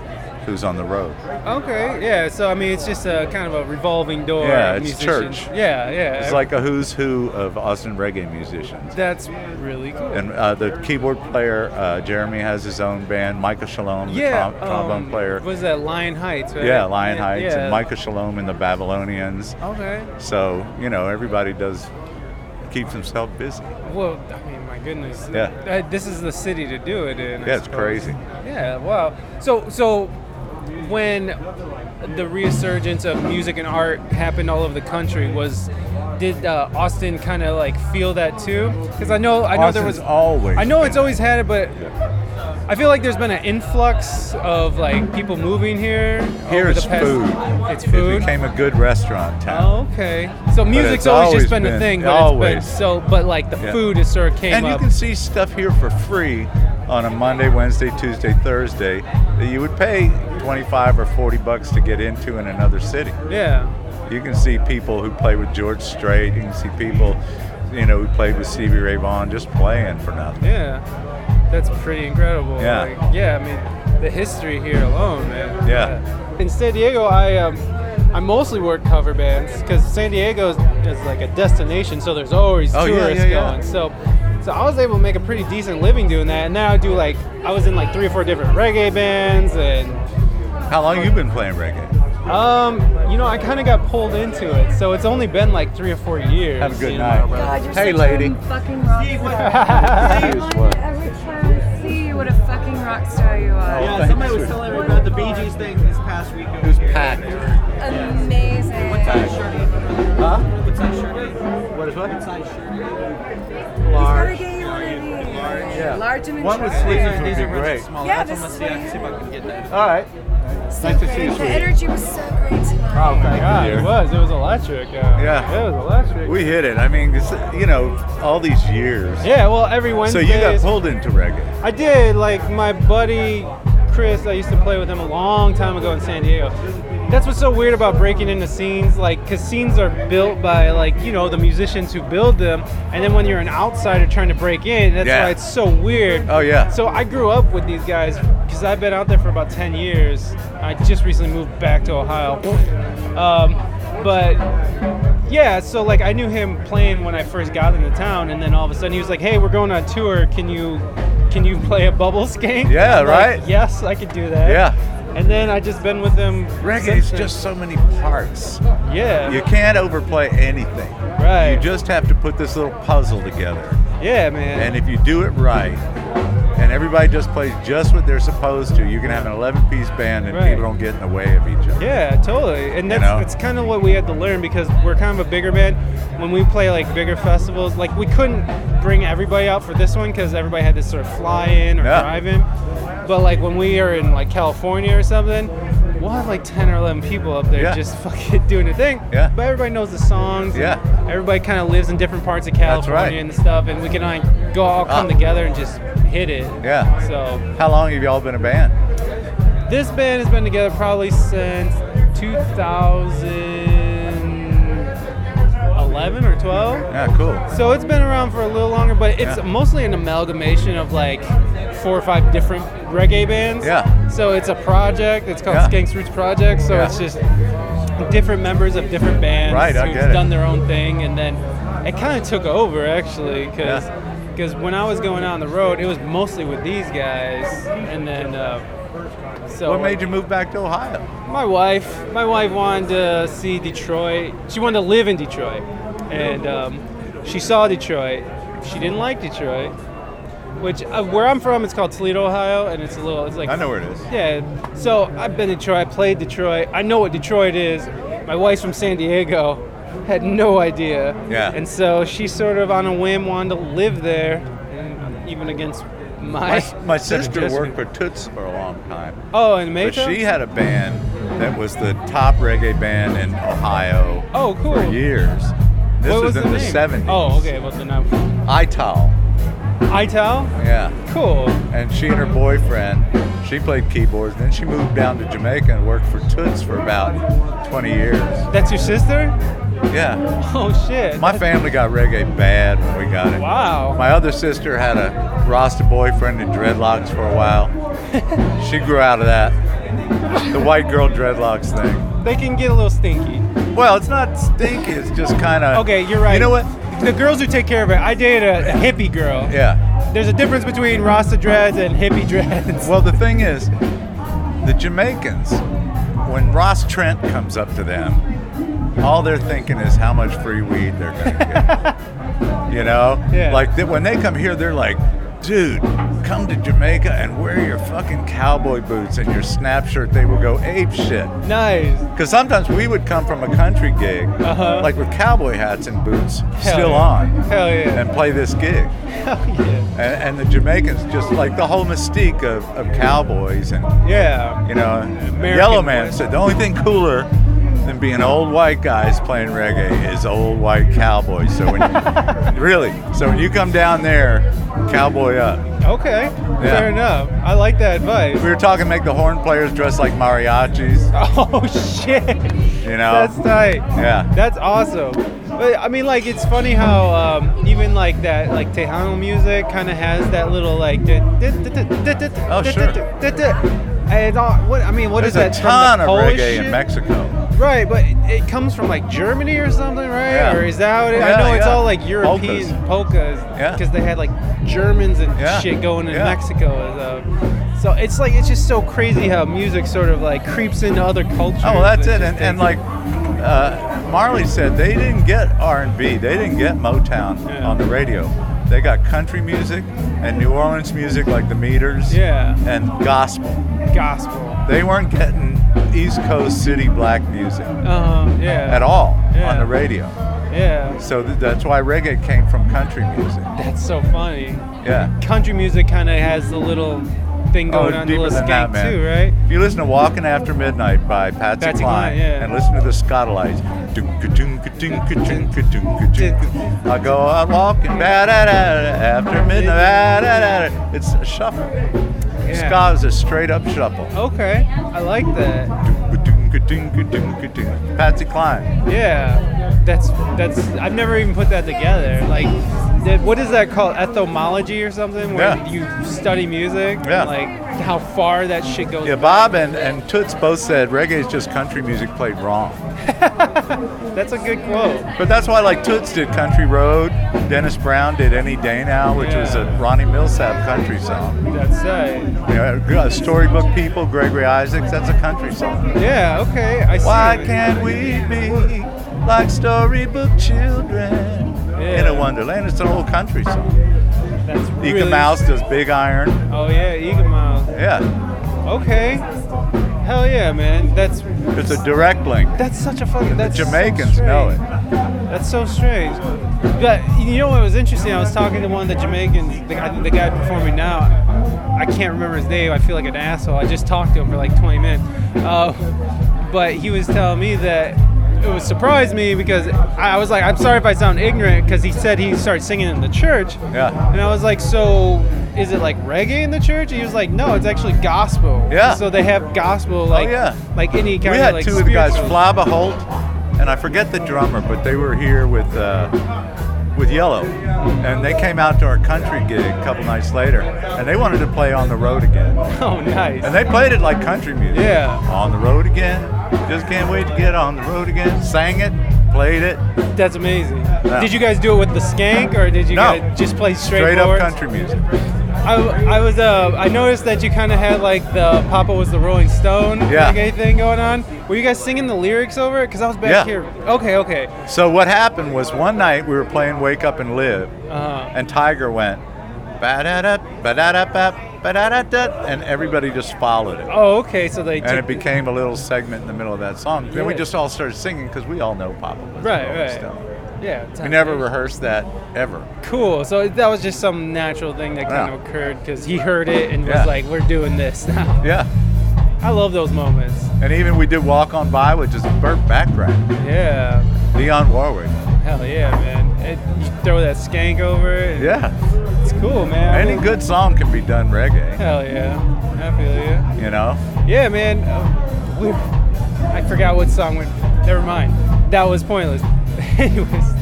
who's on the road. Okay, yeah. So I mean, it's just a kind of a revolving door. Yeah, it's musicians. church. Yeah, yeah. It's like a who's who of Austin reggae musicians. that's really cool. And uh, the keyboard player, uh, Jeremy, has his own band. Micah Shalom, the yeah, trom- trombone um, player. Was that Lion Heights? Right? Yeah, Lion Yeah, Heights yeah. and Micah Shalom and the Babylonians. Okay. So, you know, everybody does keeps himself busy. Well, I mean, my goodness. Yeah. Uh, this is the city to do it in. I Yeah, it's suppose. crazy. Yeah. Wow. So so when the resurgence of music and art happened all over the country was did uh, Austin kind of like feel that too? Because I know I know there was always I know it's always had it, but I feel like there's been an influx of like people moving here. Here the past, food. It's food. It became a good restaurant town. Oh, okay. So music's always, always just been, a thing, but always. been so. But like the Yeah. food is sort of came and you up. can see stuff here for free on a Monday, Wednesday, Tuesday, Thursday that you would pay 25 or 40 bucks to get into in another city. yeah. You can see people who play with George Strait. You can see people, you know, who played with Stevie Ray Vaughan just playing for nothing. Yeah. That's pretty incredible. Yeah. Like, yeah. I mean, the history here alone, man. Yeah. In San Diego, I um, I mostly work cover bands because San Diego is, is like a destination, so there's always Oh, tourists yeah, yeah. going. So. So I was able to make a pretty decent living doing that, and now I do like I was in like three or four different reggae bands, and How long you been playing reggae? Um, you know, I kind of got pulled into it, so it's only been like three or four years. Have a good you night. but- God, you're Hey, such lady. a fucking rock star. I want every time see you what a fucking rock star you are. Yeah, somebody was telling me about the Bee Gees thing this past week. Who's packed? Amazing. What size shirt? Huh? What size shirt? What is what? What size shirt? He's gotta get you one of these. Large. Yeah. Large and One with sleeves would These be are really great. small. Yeah, That's this is gonna see. I what can see if I can get that. All right. So Nice to see you, The energy was so great tonight. Oh my God, dear. it was. It was electric. Uh, Yeah. it was electric. We hit it. I mean, it's, you know, all these years. yeah, well, every So you got pulled into reggae. I did. Like my buddy Chris, I used to play with him a long time ago in San Diego. That's what's so weird about breaking into scenes, like, because scenes are built by, like, you know, the musicians who build them, and then when you're an outsider trying to break in, that's Yeah. why it's so weird. Oh, yeah. So I grew up with these guys because I've been out there for about 10 years. I just recently moved back to Ohio. Um, but yeah, so like I knew him playing when I first got into town, and then all of a sudden he was like, "Hey, we're going on tour. Can you can you play a bubble skate?" Yeah, I'm like, right? yes, I could do that. Yeah. And then I just been with him. Reggae is just so many parts. yeah, You can't overplay anything. Right. You just have to put this little puzzle together. yeah, man. And if you do it right, and everybody just plays just what they're supposed to, you can have an 11 piece band and Right. people don't get in the way of each other. Yeah, totally. And that's know? that's kind of what we had to learn because we're kind of a bigger band. When we play like bigger festivals, like we couldn't bring everybody out for this one because everybody had to sort of fly in or Yeah. drive in. But like when we are in like California or something, we'll have like 10 or 11 people up there Yeah. just fucking doing the thing. Yeah. But everybody knows the songs. Yeah. Everybody kind of lives in different parts of California right. and stuff, and we can like go all come Ah. together and just hit it. Yeah. So How long have y'all been a band? this band has been together probably since 2011 or 12. Yeah, cool. So it's been around for a little longer, but it's Yeah. mostly an amalgamation of like four or five different reggae bands. Yeah. So it's a project. It's called Yeah. Skanks Roots Project. So Yeah. it's just different members of different bands Right, who've it. done their own thing, and then it kind of took over actually because Yeah. when I was going out on the road, it was mostly with these guys, and then. Uh, so What made you move back to Ohio? my wife, my wife wanted to see Detroit. She wanted to live in Detroit, and um, she saw Detroit. She didn't like Detroit, which uh, where I'm from, it's called Toledo, Ohio, and it's a little, it's like I know where it is. yeah. So I've been to Detroit. I played Detroit. I know what Detroit is. My wife's from San Diego. Had no idea. Yeah. And so she sort of on a whim wanted to live there, and even against my My, my sister worked for Toots for a long time. Oh, in But she had a band that was the top reggae band in Ohio Oh, cool. for years. This what was, in the the name? 70s. Oh, okay. Well then I'm Ital. Ital. Yeah. Cool. And she and her boyfriend, she played keyboards. Then she moved down to Jamaica and worked for Toots for about 20 years. That's your sister? Yeah. Oh shit. My family got reggae bad when we got it. Wow. My other sister had a Rasta boyfriend in dreadlocks for a while. she grew out of that. The white girl dreadlocks thing. they can get a little stinky. Well, it's not stinky. It's just kind of. Okay, you're right. You know what? The girls who take care of it. I dated a, a hippie girl. Yeah. There's a difference between Rasta dreads and hippie dreads. Well, the thing is, the Jamaicans, when Ross Trent comes up to them, all they're thinking is how much free weed they're going to get. you know? Yeah. Like th- when they come here, they're like, dude, come to Jamaica and wear your fucking cowboy boots and your snap shirt. They will go ape shit. nice. Because sometimes we would come from a country gig, Uh-huh. like with cowboy hats and boots Hell still yeah. on, Hell yeah. and play this gig. Hell yeah. And, and the Jamaicans just like the whole mystique of, of cowboys and Yeah. you know, American Yellowman way. said the only thing cooler than being old white guys playing reggae is old white cowboys. So when you, really, so when you come down there, cowboy up. Okay. Fair enough. I like that advice. We were talking make the horn players dress like mariachis. Oh shit. You know, That's tight. Yeah. That's awesome. But I mean, like, it's funny how um, even like that, like Tejano music, kind of has that little like. Oh sure. It's all, what I mean, what is there's a that? from ton of Polish reggae shit? in Mexico. Right, but it comes from like Germany or something, right? Yeah. Or is that what it, Yeah, I know it's yeah. all like European polkas because they had like Germans and shit going in. Mexico. So, so it's like it's just so crazy how music sort of like creeps into other cultures. Oh, well, that's it. And, and like uh, Marley said, they didn't get R&B. They didn't get Motown on the radio. They got country music and New Orleans music like the Meters. Yeah. And gospel. gospel. They weren't getting East Coast city black music Uh, yeah. at all Yeah. on the radio. Yeah. So th- that's why reggae came from country music. That's so funny. Yeah. Country music kind of has the little thing Oh, going on, the deeper little than that, man. too, right? If you listen to "Walking After Midnight" by Patsy, Patsy Cline, Cline, yeah. and listen to the Skatalites, I go out walking after midnight. It's a shuffle. Yeah. Ska is a straight up shuffle. Okay, I like that. Patsy Cline. Yeah, that's that's. I've never even put that together. Like, that, what is that called? Ethnomology or something? Where Yeah. you study music. Yeah. Like how far that shit goes. Yeah, Bob and, and Toots both said reggae is just country music played wrong. That's a good quote. But that's why, like Toots did Country Road, Dennis Brown did Any Day Now, which was a Ronnie Milsap country song. That's it. You know, Storybook People, Gregory Isaacs, that's a country song. Yeah. Okay. I see. Why can't we be like storybook children in a wonderland? It's an old country song. That's really. Mouse does Big Iron. Oh yeah, Eek-A-Mouse. Yeah, Okay. Hell yeah, man. That's it's a direct link. that's such a fucking. That's so Jamaicans know it. That's so strange. But you know what was interesting? I was talking to one of the Jamaicans, the guy, the guy performing now. I can't remember his name. I feel like an asshole. I just talked to him for like 20 minutes. Uh, but he was telling me that it was surprised me because I was like, I'm sorry if I sound ignorant because he said he started singing in the church. Yeah. And I was like, so is it like reggae in the church? He was like, no, it's actually gospel. Yeah. Oh, So they have gospel like yeah. like any kind of like. We of had like two of the guys, Flabba Holt and I forget the drummer, but they were here with uh, with Yellow, and they came out to our country gig a couple nights later, and they wanted to play on the road again, Oh, nice. and they played it like country music. Yeah. On the road again, just can't wait to get on the road again. Sang it, played it, That's amazing. Yeah. Did you guys do it with the skank, or did you No. guys just play straight, straight up country music. I, I was uh I noticed that you kind of had like the Papa was the Rolling Stone Yeah. reggae thing going on. Were you guys singing the lyrics over it? Because I was back Yeah. here. Okay, okay. So what happened was one night we were playing Wake Up and Live, Uh, and Tiger went ba-da-da, ba-da-da-ba, ba-da-da-da, and everybody just followed it. oh, okay. So they And it became a little segment in the middle of that song. Then we just all started singing because we all know Papa was right, Rolling right. Stone. Yeah. We never rehearsed that ever. Cool. So that was just some natural thing that kind Yeah. of occurred because he heard it and was Yeah. like, "We're doing this now." Yeah. I love those moments. And even we did Walk On By, which is a Burt Bacharach. Yeah. Dionne Warwick. Hell yeah, man. It, you throw that skank over it. Yeah. Cool, man. Any good song can be done reggae, Hell yeah. I feel you. you know? Yeah, man. Uh, we, I forgot what song went. Never mind. That was pointless. Anyways,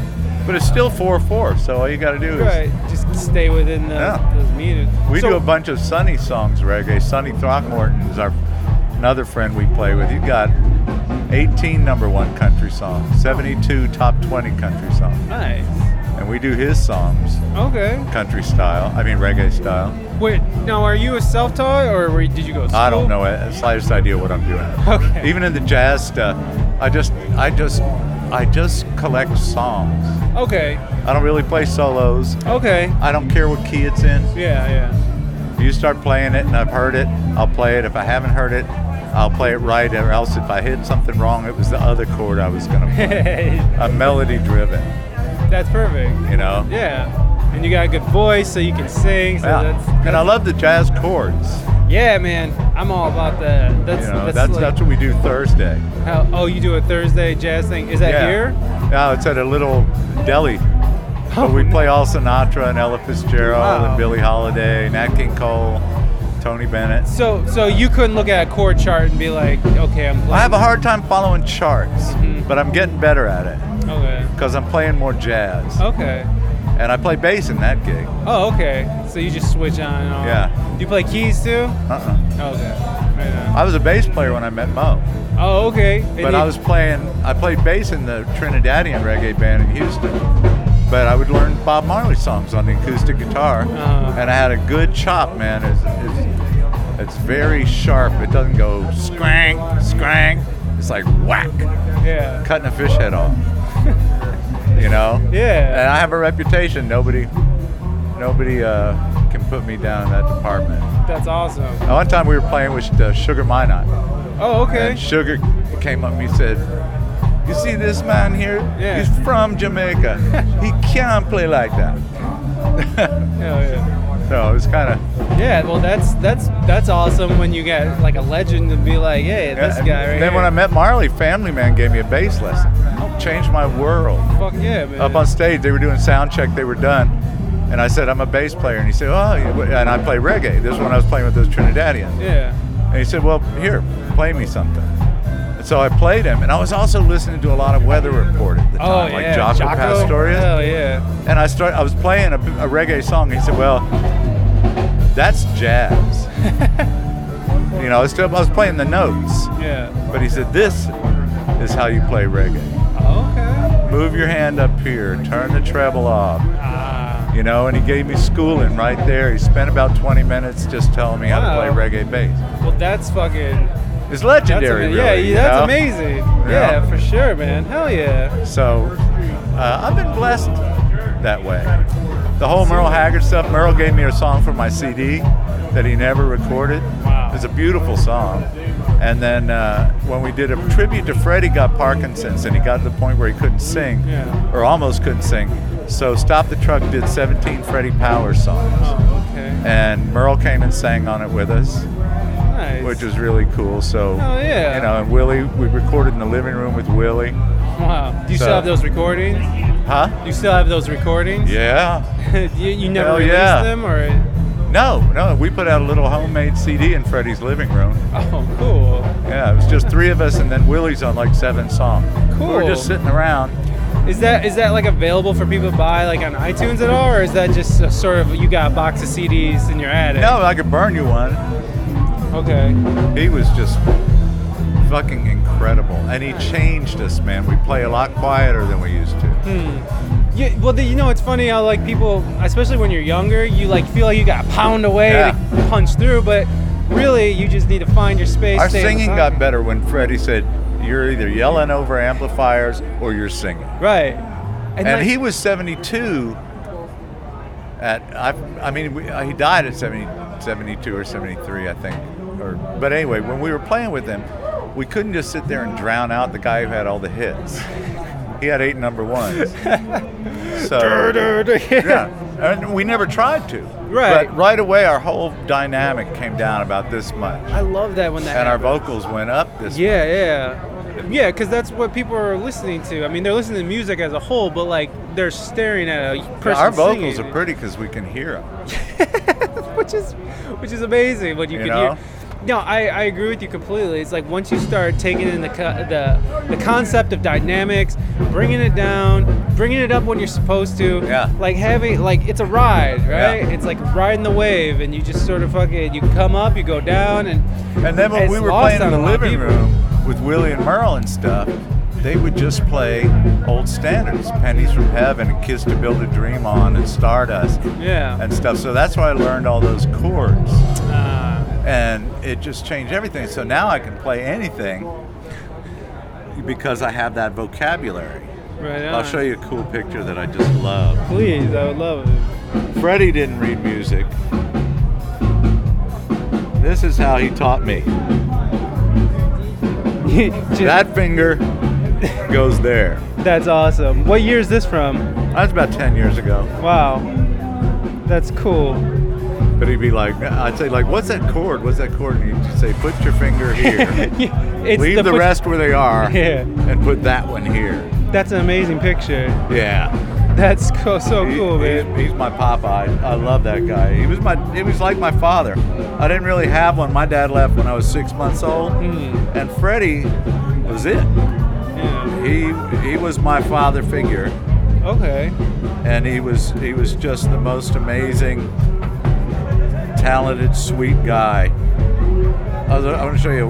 But it's still 4 4, so all you got to do is. right. Just stay within the, Yeah. those meters. We So- do a bunch of Sonny songs reggae. Sonny Throckmorton is our another friend we play with. He's got 18 number one country songs, 72 top 20 country songs, Nice. And we do his songs Okay. country style. I mean reggae style. Wait. Now, are you a self-taught or were, did you go? To I don't know the slightest idea what I'm doing. Okay. Even in the jazz stuff, I just I just I just collect songs. Okay. I don't really play solos. Okay. I don't care what key it's in. Yeah. Yeah. If You start playing it and I've heard it, I'll play it. If I haven't heard it, I'll play it right. Or else if I hit something wrong, it was the other chord I was going to play. I'm melody driven, That's perfect. you know? Yeah. And you got a good voice, so you can sing. So Yeah. that's, and I love the jazz chords. Yeah, man. I'm all about that. That's you know, that's, that's like, that's what we do Thursday. how, oh, you do a Thursday jazz thing. Is that yeah. here? Yeah, it's at a little deli. But we play all Sinatra and Ella Fitzgerald Wow. and Billie Holiday, Nat King Cole, Tony Bennett. So so you couldn't look at a chord chart and be like, okay, I'm playing. I have a hard time following charts, Mhm. but I'm getting better at it Okay. Because I'm playing more jazz. Okay. And I play bass in that gig. Oh, okay. So you just switch on and off. Yeah. Do you play keys too? Uh-uh. Okay. Right on. I was a bass player when I met Mo, Oh, okay. And but you- I was playing. I played bass in the Trinidadian reggae band in Houston. But I would learn Bob Marley songs on the acoustic guitar, Uh-huh. and I had a good chop, man. It's, it's, it's very sharp. It doesn't go scrank, scrank. It's like whack, Yeah. cutting a fish head off. You know? Yeah. And I have a reputation. Nobody, nobody uh, can put me down in that department. That's awesome. Now, one time we were playing with uh, Sugar Minot. Oh, okay. And Sugar came up and he said, You see this man here? Yeah. He's from Jamaica. he can't play like that. Hell yeah. So it was kind of. Yeah, well, that's that's that's awesome when you get like a legend to be like, hey, this guy right Then when I met Marley, Family Man gave me a bass lesson. Changed my world. Fuck yeah, man. Up on stage, they were doing sound check, they were done. And I said, I'm a bass player. And he said, Oh, and I play reggae. This is when I was playing with those Trinidadians. Yeah. And he said, Well, here, play me something. And so I played him. And I was also listening to a lot of Weather Report at the Oh time, like yeah. Jaco, Pastorius. Hell yeah. And I start. I was playing a, a reggae song. He said, "Well, that's jazz." you know, I was, still, I was playing the notes, Yeah. but he said, "This is how you play reggae. Okay. Move your hand up here, turn the treble off." Ah. You know, and he gave me schooling right there. He spent about 20 minutes just telling me how to play reggae bass. Well, that's fucking. It's That's legendary, ama- really. yeah, that's know? amazing. Yeah. Yeah, for sure, man. Hell yeah. So uh, I've been blessed that way. The whole Merle Haggard stuff. Merle gave me a song for my CD that he never recorded. Wow. It's a beautiful song. And then uh, when we did a tribute to Freddie, got Parkinson's, and he got to the point where he couldn't sing, Yeah. or almost couldn't sing. So Stop the Truck did 17 Freddie Powers songs, Okay. and Merle came and sang on it with us, Nice. which was really cool. So Oh, yeah. you know, and Willie, we recorded in the living room with Willie. Wow. Do you So- still have those recordings? Huh? You still have those recordings? Yeah. you, you never Hell released yeah. them, or? No, no, we put out a little homemade CD in Freddie's living room. Oh, cool. Yeah, it was just three of us, and then Willie's on like seven songs. Cool. We were just sitting around. Is that is that like available for people to buy like on iTunes at all, or is that just a sort of you got a box of CDs in your attic? No, I could burn you one. Okay. He was just fucking incredible, and he changed us, man. We play a lot quieter than we used to. Yeah. Well, the, you know, it's funny how like people, especially when you're younger, you like feel like you got to pound away Yeah. to punch through, but really you just need to find your space. Our stay in the singing got better when Freddie said, "You're either yelling over amplifiers or you're singing." Right. And, like- he was 72. At I, I mean, we, uh, he died at 70, 72 or 73, I think. Or, but anyway, when we were playing with him, we couldn't just sit there and drown out the guy who had all the hits. He had eight number ones. so yeah, and we never tried to. Right. But right away, our whole dynamic came down about this much, I love that when that. and our vocals went up this. Yeah, yeah, yeah. Because that's what people are listening to. I mean, they're listening to music as a whole, but like they're staring at a Yeah, person our vocals singing, are pretty because we can hear them. which is which is amazing when you, You can know? hear. No, I, I agree with you completely. It's like once you start taking in the co- the the concept of dynamics, bringing it down, bringing it up when you're supposed to. Yeah. Like having like it's a ride, right? Yeah. It's like riding the wave, and you just sort of fucking you come up, you go down, and And then when we were playing in the a lot of living room with Willie and Merle and stuff, they would just play old standards, Pennies from Heaven, and Kiss to Build a Dream On, and Stardust, yeah. and stuff. So that's why I learned all those chords, and it just changed everything. So now I can play anything because I have that vocabulary. right. I'll show you a cool picture that I just love. Please, I would love it. Freddie didn't read music. This is how he taught me. Just- That finger goes there. That's awesome. What year is this from? That's about 10 years ago. Wow. That's cool. But he'd be like, I'd say, like, what's that chord? What's that chord? And he'd say, put your finger here. it's Leave the, put- rest where they are Yeah. and put that one here. That's an amazing picture. Yeah. That's co- so He- cool, he's, man. he's my Popeye. I, I love that guy. He was my he was like my father. I didn't really have one. My dad left when I was six months old. Mm. And Freddie was it. Yeah. He he was my father figure. Okay. and he was he was just the most amazing, talented, sweet guy. I, I want to show you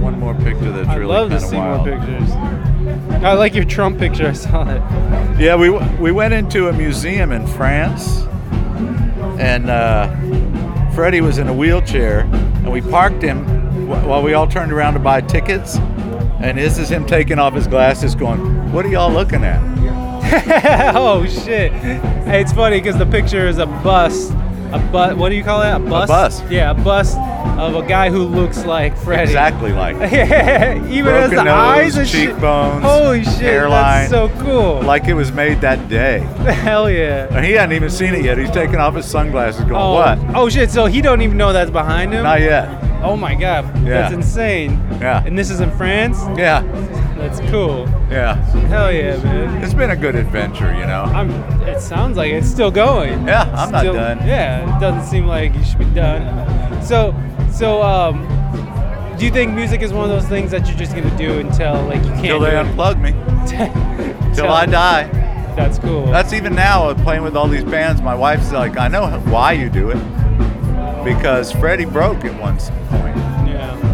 one more picture that's I'd really love to see more pictures. I like your Trump picture. I saw it. Yeah, we we went into a museum in France, and uh, Freddie was in a wheelchair, and we parked him while we all turned around to buy tickets. And this is him taking off his glasses, going, "What are y'all looking at?" oh shit! Hey, it's funny because the picture is a bust. A bu- What do you call that? A bust. bust. Yeah, a bust of a guy who looks like Freddie. Exactly like. Even as the nose, eyes and cheekbones, Holy shit! hairline. That's so cool. like it was made that day. Hell yeah. And he hadn't even seen it yet. He's taking off his sunglasses, going, Oh, "What? oh shit! So he don't even know that's behind him. Not yet." Oh my god, Yeah. that's insane. Yeah. And this is in France. Yeah, That's cool. yeah. Hell yeah, man. It's been a good adventure, you know. I'm. It sounds like it's still going. Yeah, I'm not Still- done. Yeah, it doesn't seem like you should be done. So, so um, do you think music is one of those things that you're just gonna do until like you can't? Until they unplug me, till Till- I die. That's cool. That's even now uh, playing with all these bands. My wife's like, "I know why you do it, because Freddie broke at one point."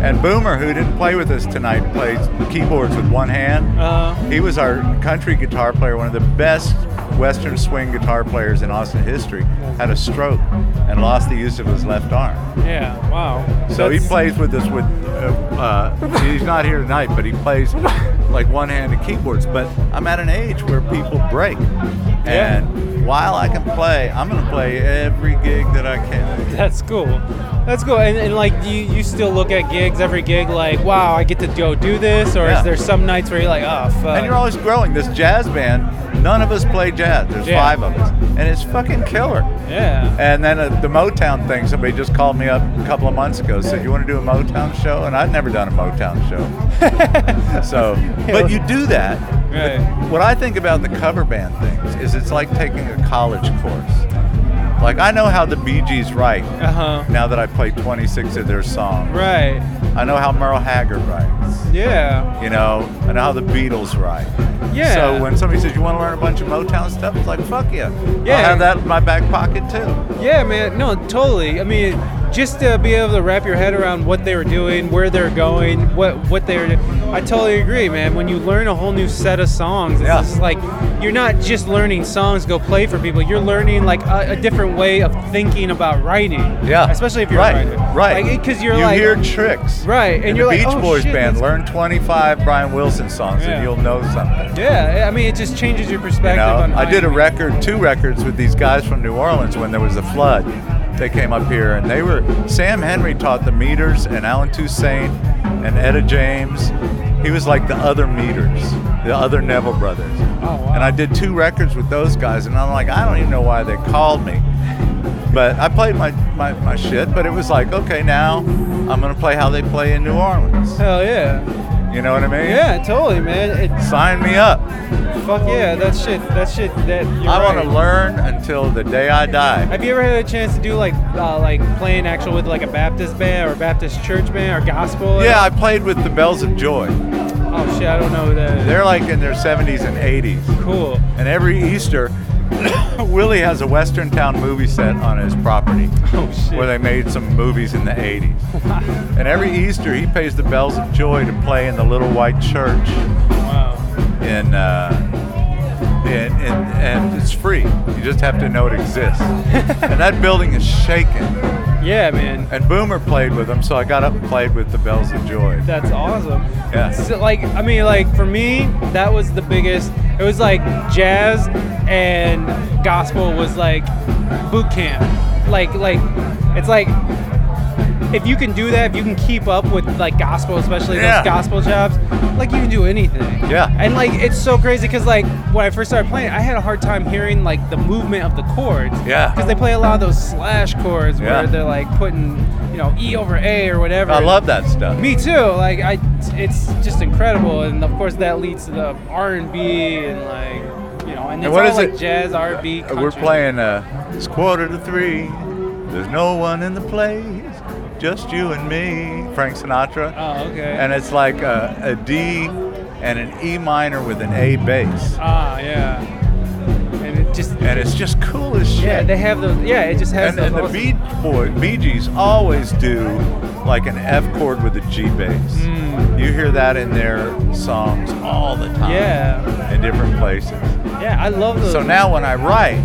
Yeah. And Boomer, who didn't play with us tonight, plays keyboards with one hand. Uh, He was our country guitar player, one of the best Western swing guitar players in Austin history. Had a stroke and lost the use of his left arm. yeah. Wow. So he plays with us with. Uh, uh, he's not here tonight, but he plays like one-handed keyboards. But I'm at an age where people break, and while I can play, I'm going to play every gig that I can. That's cool. That's cool. And, and like, do you, you still look at gigs, every gig, like, wow, I get to go do this? Or Yeah. is there some nights where you're like, oh, fuck. And you're always growing. This jazz band, none of us play jazz. There's Yeah. five of us, and it's fucking killer. yeah. And then uh, the Motown thing, somebody just called me up a couple of months ago, said, "You want to do a Motown show?" And I'd never done a Motown show. so, but you do that. Right. What I think about the cover band things is it's like taking a college course. Like I know how the Bee Gees write. Uh huh. Now that I played 26 of their songs, Right. I know how Merle Haggard writes. Yeah. You know, I know how the Beatles write. Yeah. So when somebody says you want to learn a bunch of Motown stuff, it's like fuck yeah. Yeah. I'll have that in my back pocket too. Yeah, man. No, totally. I mean, just to be able to wrap your head around what they were doing, where they're going, what what they're. I totally agree, man. When you learn a whole new set of songs, it's Yeah. just like you're not just learning songs go play for people. You're learning like a, a different way of thinking about writing. Yeah. Especially if you're right, a writer. right. Because you're you like hear tricks. Right, and In you're the like, Beach "Oh, Boys shit, band, learn 25 Brian Wilson songs Yeah. and you'll know something. Yeah, I mean, it just changes your You perspective know, on. I did a record, two records with these guys from New Orleans when there was a flood. They came up here and they were Sam Henry taught the meters and Allen Toussaint and Etta James. He was like the other meters, the other Neville brothers. Oh, wow. And I did two records with those guys and I'm like, I don't even know why they called me. But I played my, my, my shit, but it was like, okay, now I'm gonna play how they play in New Orleans. Hell yeah. You know what I mean? Yeah, totally, man. It, Sign me up. fuck yeah, that shit, that shit, that. You're I want to learn until the day I die. Have you ever had a chance to do like uh, like playing actual with like a Baptist band or Baptist church band or gospel? Yeah, I played with the Bells of Joy. Oh shit, I don't know who that is. They're like in their 70s and 80s. cool. And every Easter, Willie has a Western Town movie set on his property Oh shit. where they made some movies in the 80s. And every Easter, he pays the Bells of Joy to play in the little white church wow. in. Uh, in, in, and it's free. You just have to know it exists. and that building is shaking. Yeah, man. And Boomer played with them, so I got up and played with the Bells of Joy. That's awesome. Yeah. So, like, I mean, like for me, that was the biggest. It was like jazz and gospel was like boot camp. Like, like it's like if you can do that, if you can keep up with like gospel, especially Yeah. those gospel jobs, like you can do anything. Yeah. And like it's so crazy because like when I first started playing, I had a hard time hearing like the movement of the chords. Yeah. Because they play a lot of those slash chords Yeah. where they're like putting you know E over A or whatever. I love that stuff. Me too. Like I, it's just incredible, and of course that leads to the R and B and like you know, and it's what all is like it? jazz, R and B. We're playing uh, it's quarter to three. There's no one in the place, just you and me. Frank Sinatra. Oh, okay. And it's like a, a D and an E minor with an A bass. ah, yeah. And it just And it's just cool as shit. yeah, they have those. Yeah, it just has and, those. and the Bee Boy, Bee Gees always do like an F chord with a G bass. Mm. You hear that in their songs all the time. Yeah. In different places. Yeah, I love those. So now when I write,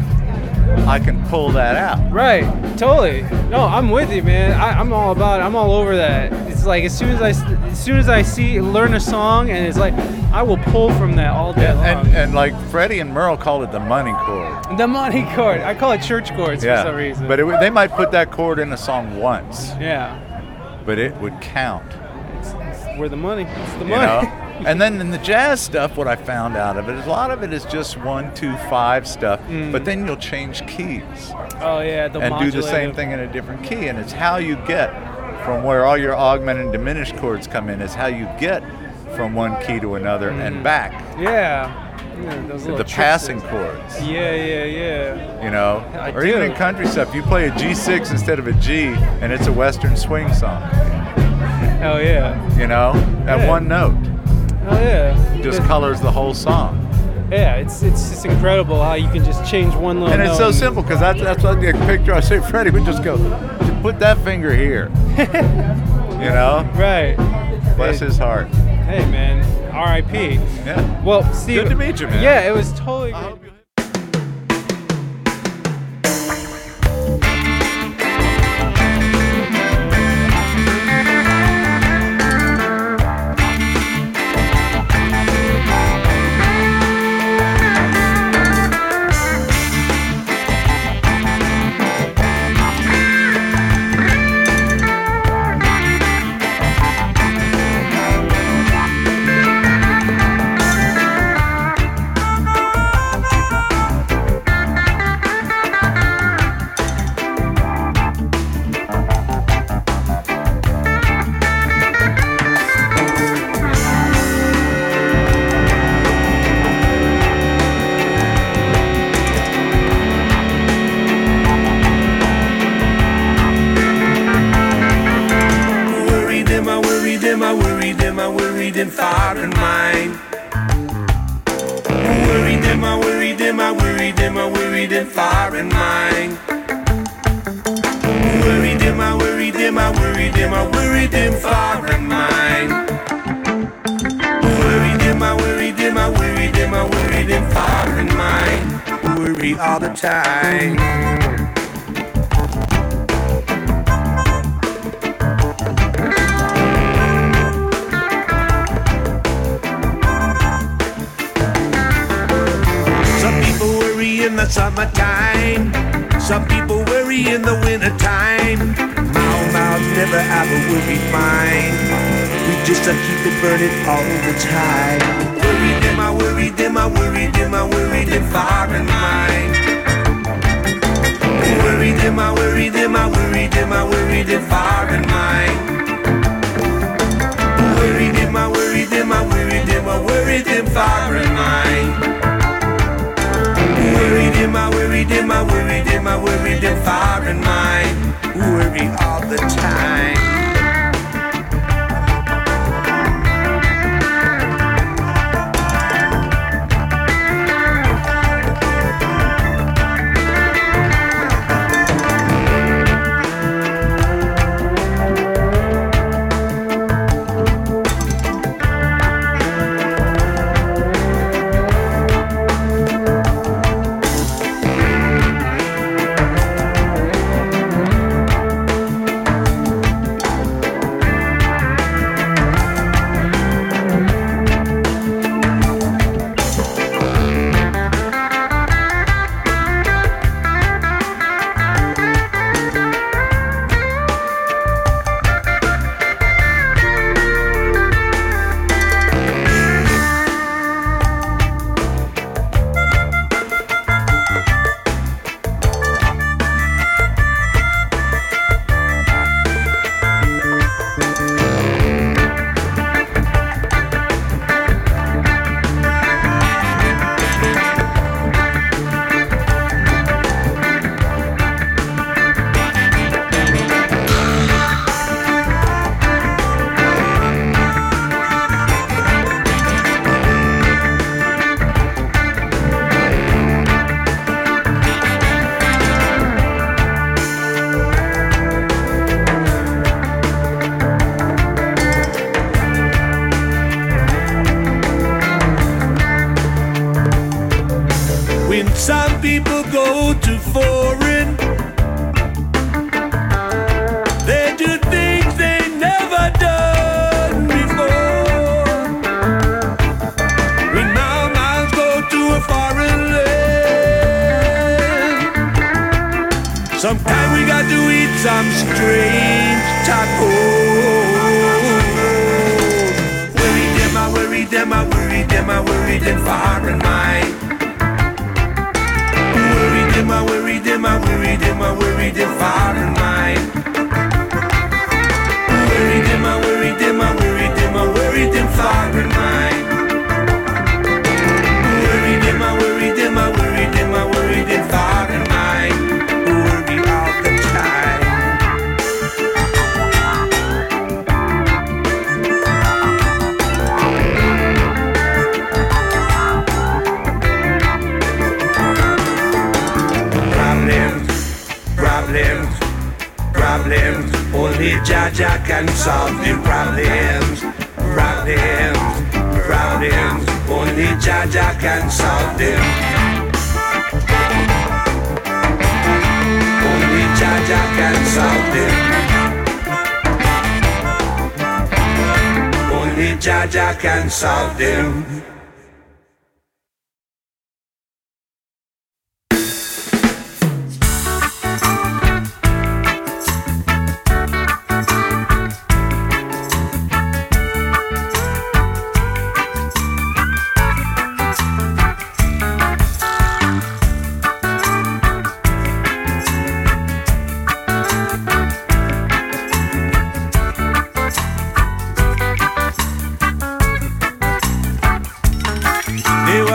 I can pull that out. Right, totally. No, I'm with you, man. I, I'm all about it. I'm all over that. It's like as soon as I, as soon as I see, learn a song, and it's like I will pull from that all day long. And, and like Freddie and Merle called it the money chord. the money chord, I call it church chords yeah. for some reason. But it, they might put that chord in a song once, yeah, but it would count. it's, it's where the money. It's the You money. know? and then in the jazz stuff, what I found out of it is a lot of it is just one, two, five stuff. But then you'll change keys oh yeah, the and do the same thing in a different key. And it's how you get from where all your augmented and diminished chords come in. Is how you get from one key to another and back. Yeah. yeah The passing chords. Yeah, yeah, yeah. You know, I or even in country stuff, you play a G6 instead of a G, and it's a Western swing song. Hell yeah. You know, that Yeah. one note Hell yeah. just colors the whole song. Yeah, it's it's just incredible how you can just change one little And it's so simple because that's that's what the picture I say. Freddie would just go, put that finger here. you know, Right. bless Hey, his heart. Hey man, R.I.P. Yeah. Well, Steve. Good to meet you, man. Yeah, it was totally.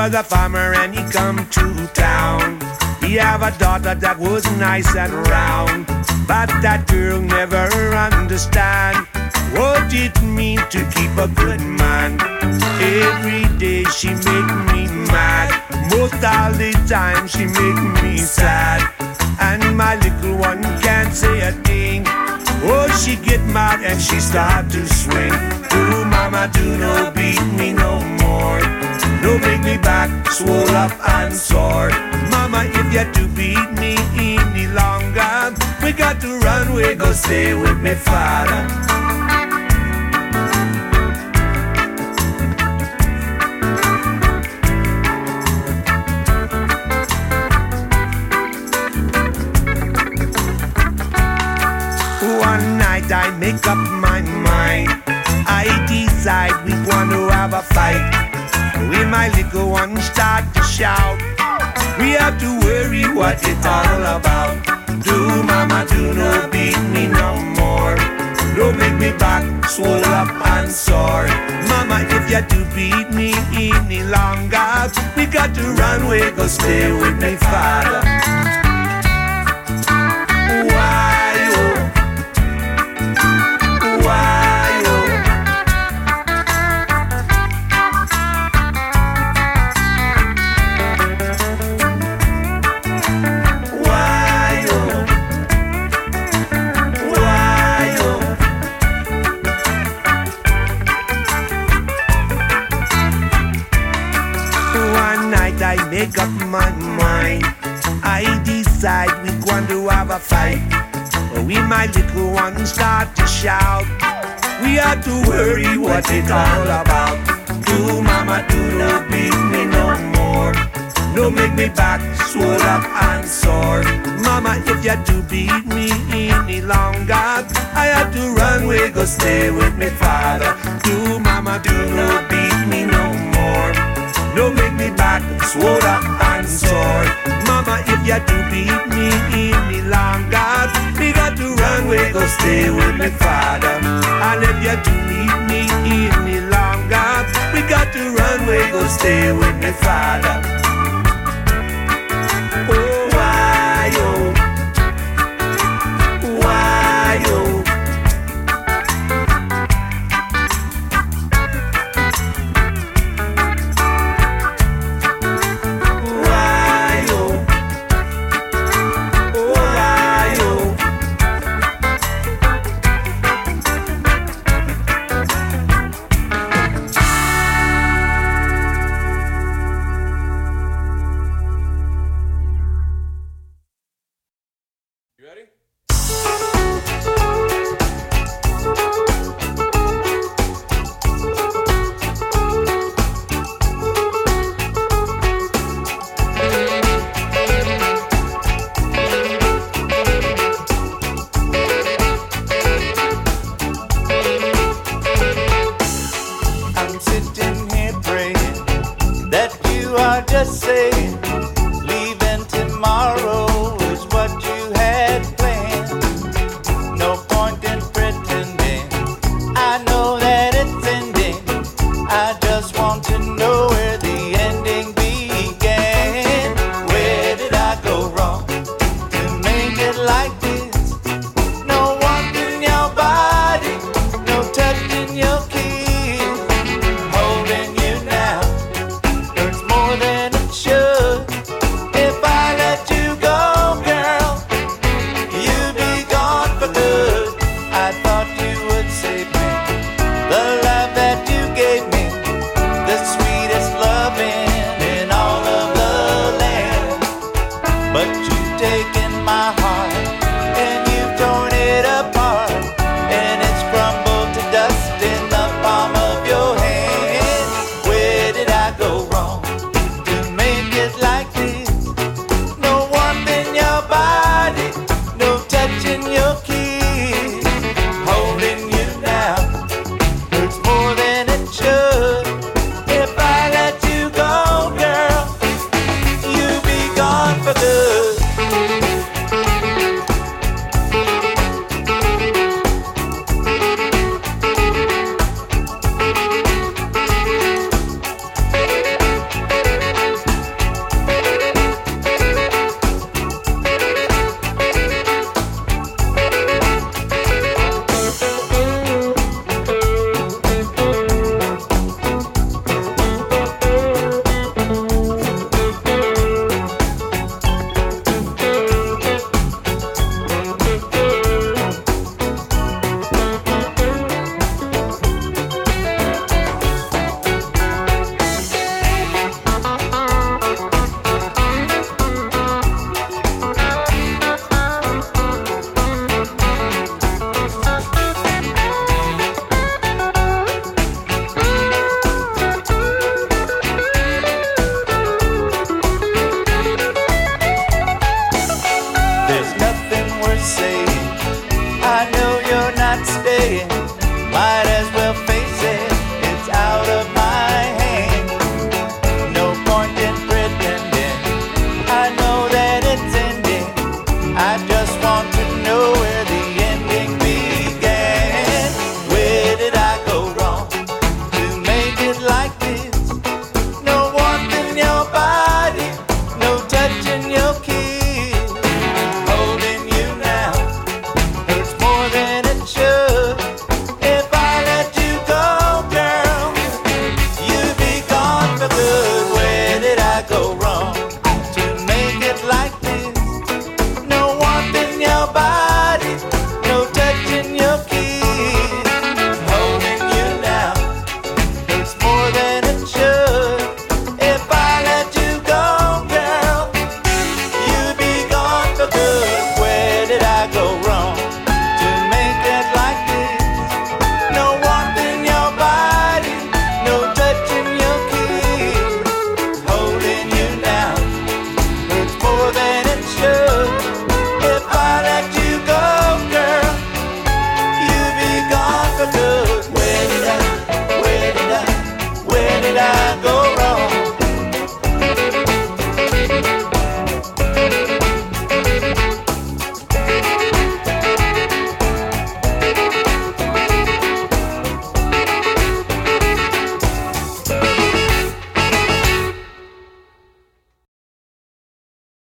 Was a farmer and he come to town. He have a daughter that was nice and round, but that girl never understand what it mean to keep a good man. Every day she make me mad, most all the time she make me sad, and my little one can't say a thing. Oh, she get mad and she start to swing. Do mama, do no beat me no more. No make me back, swole up and sore. Mama, if you to beat me any longer, we got to run, we go stay with me father. I make up my mind. I decide we want to have a fight. We my little one start to shout. We have to worry what it's all about. Do mama do no beat me no more. Don't make me back swole up and sore. Mama, if you do beat me any longer, we got to run, we go stay with me father. Make up my mind. I decide we're going to have a fight. But We my little one start to shout. We have to worry what it's all about. Do mama do not beat me no more. No make me back swole up and sore. Mama, if you do beat me any longer, I have to run. We go stay with me father. Do mama do not beat me no more. No make me back swole and sore. Mama, if you do beat me any longer, we got to run. We go stay with me father. And if you do need me any longer, we got to run. We go stay with me father.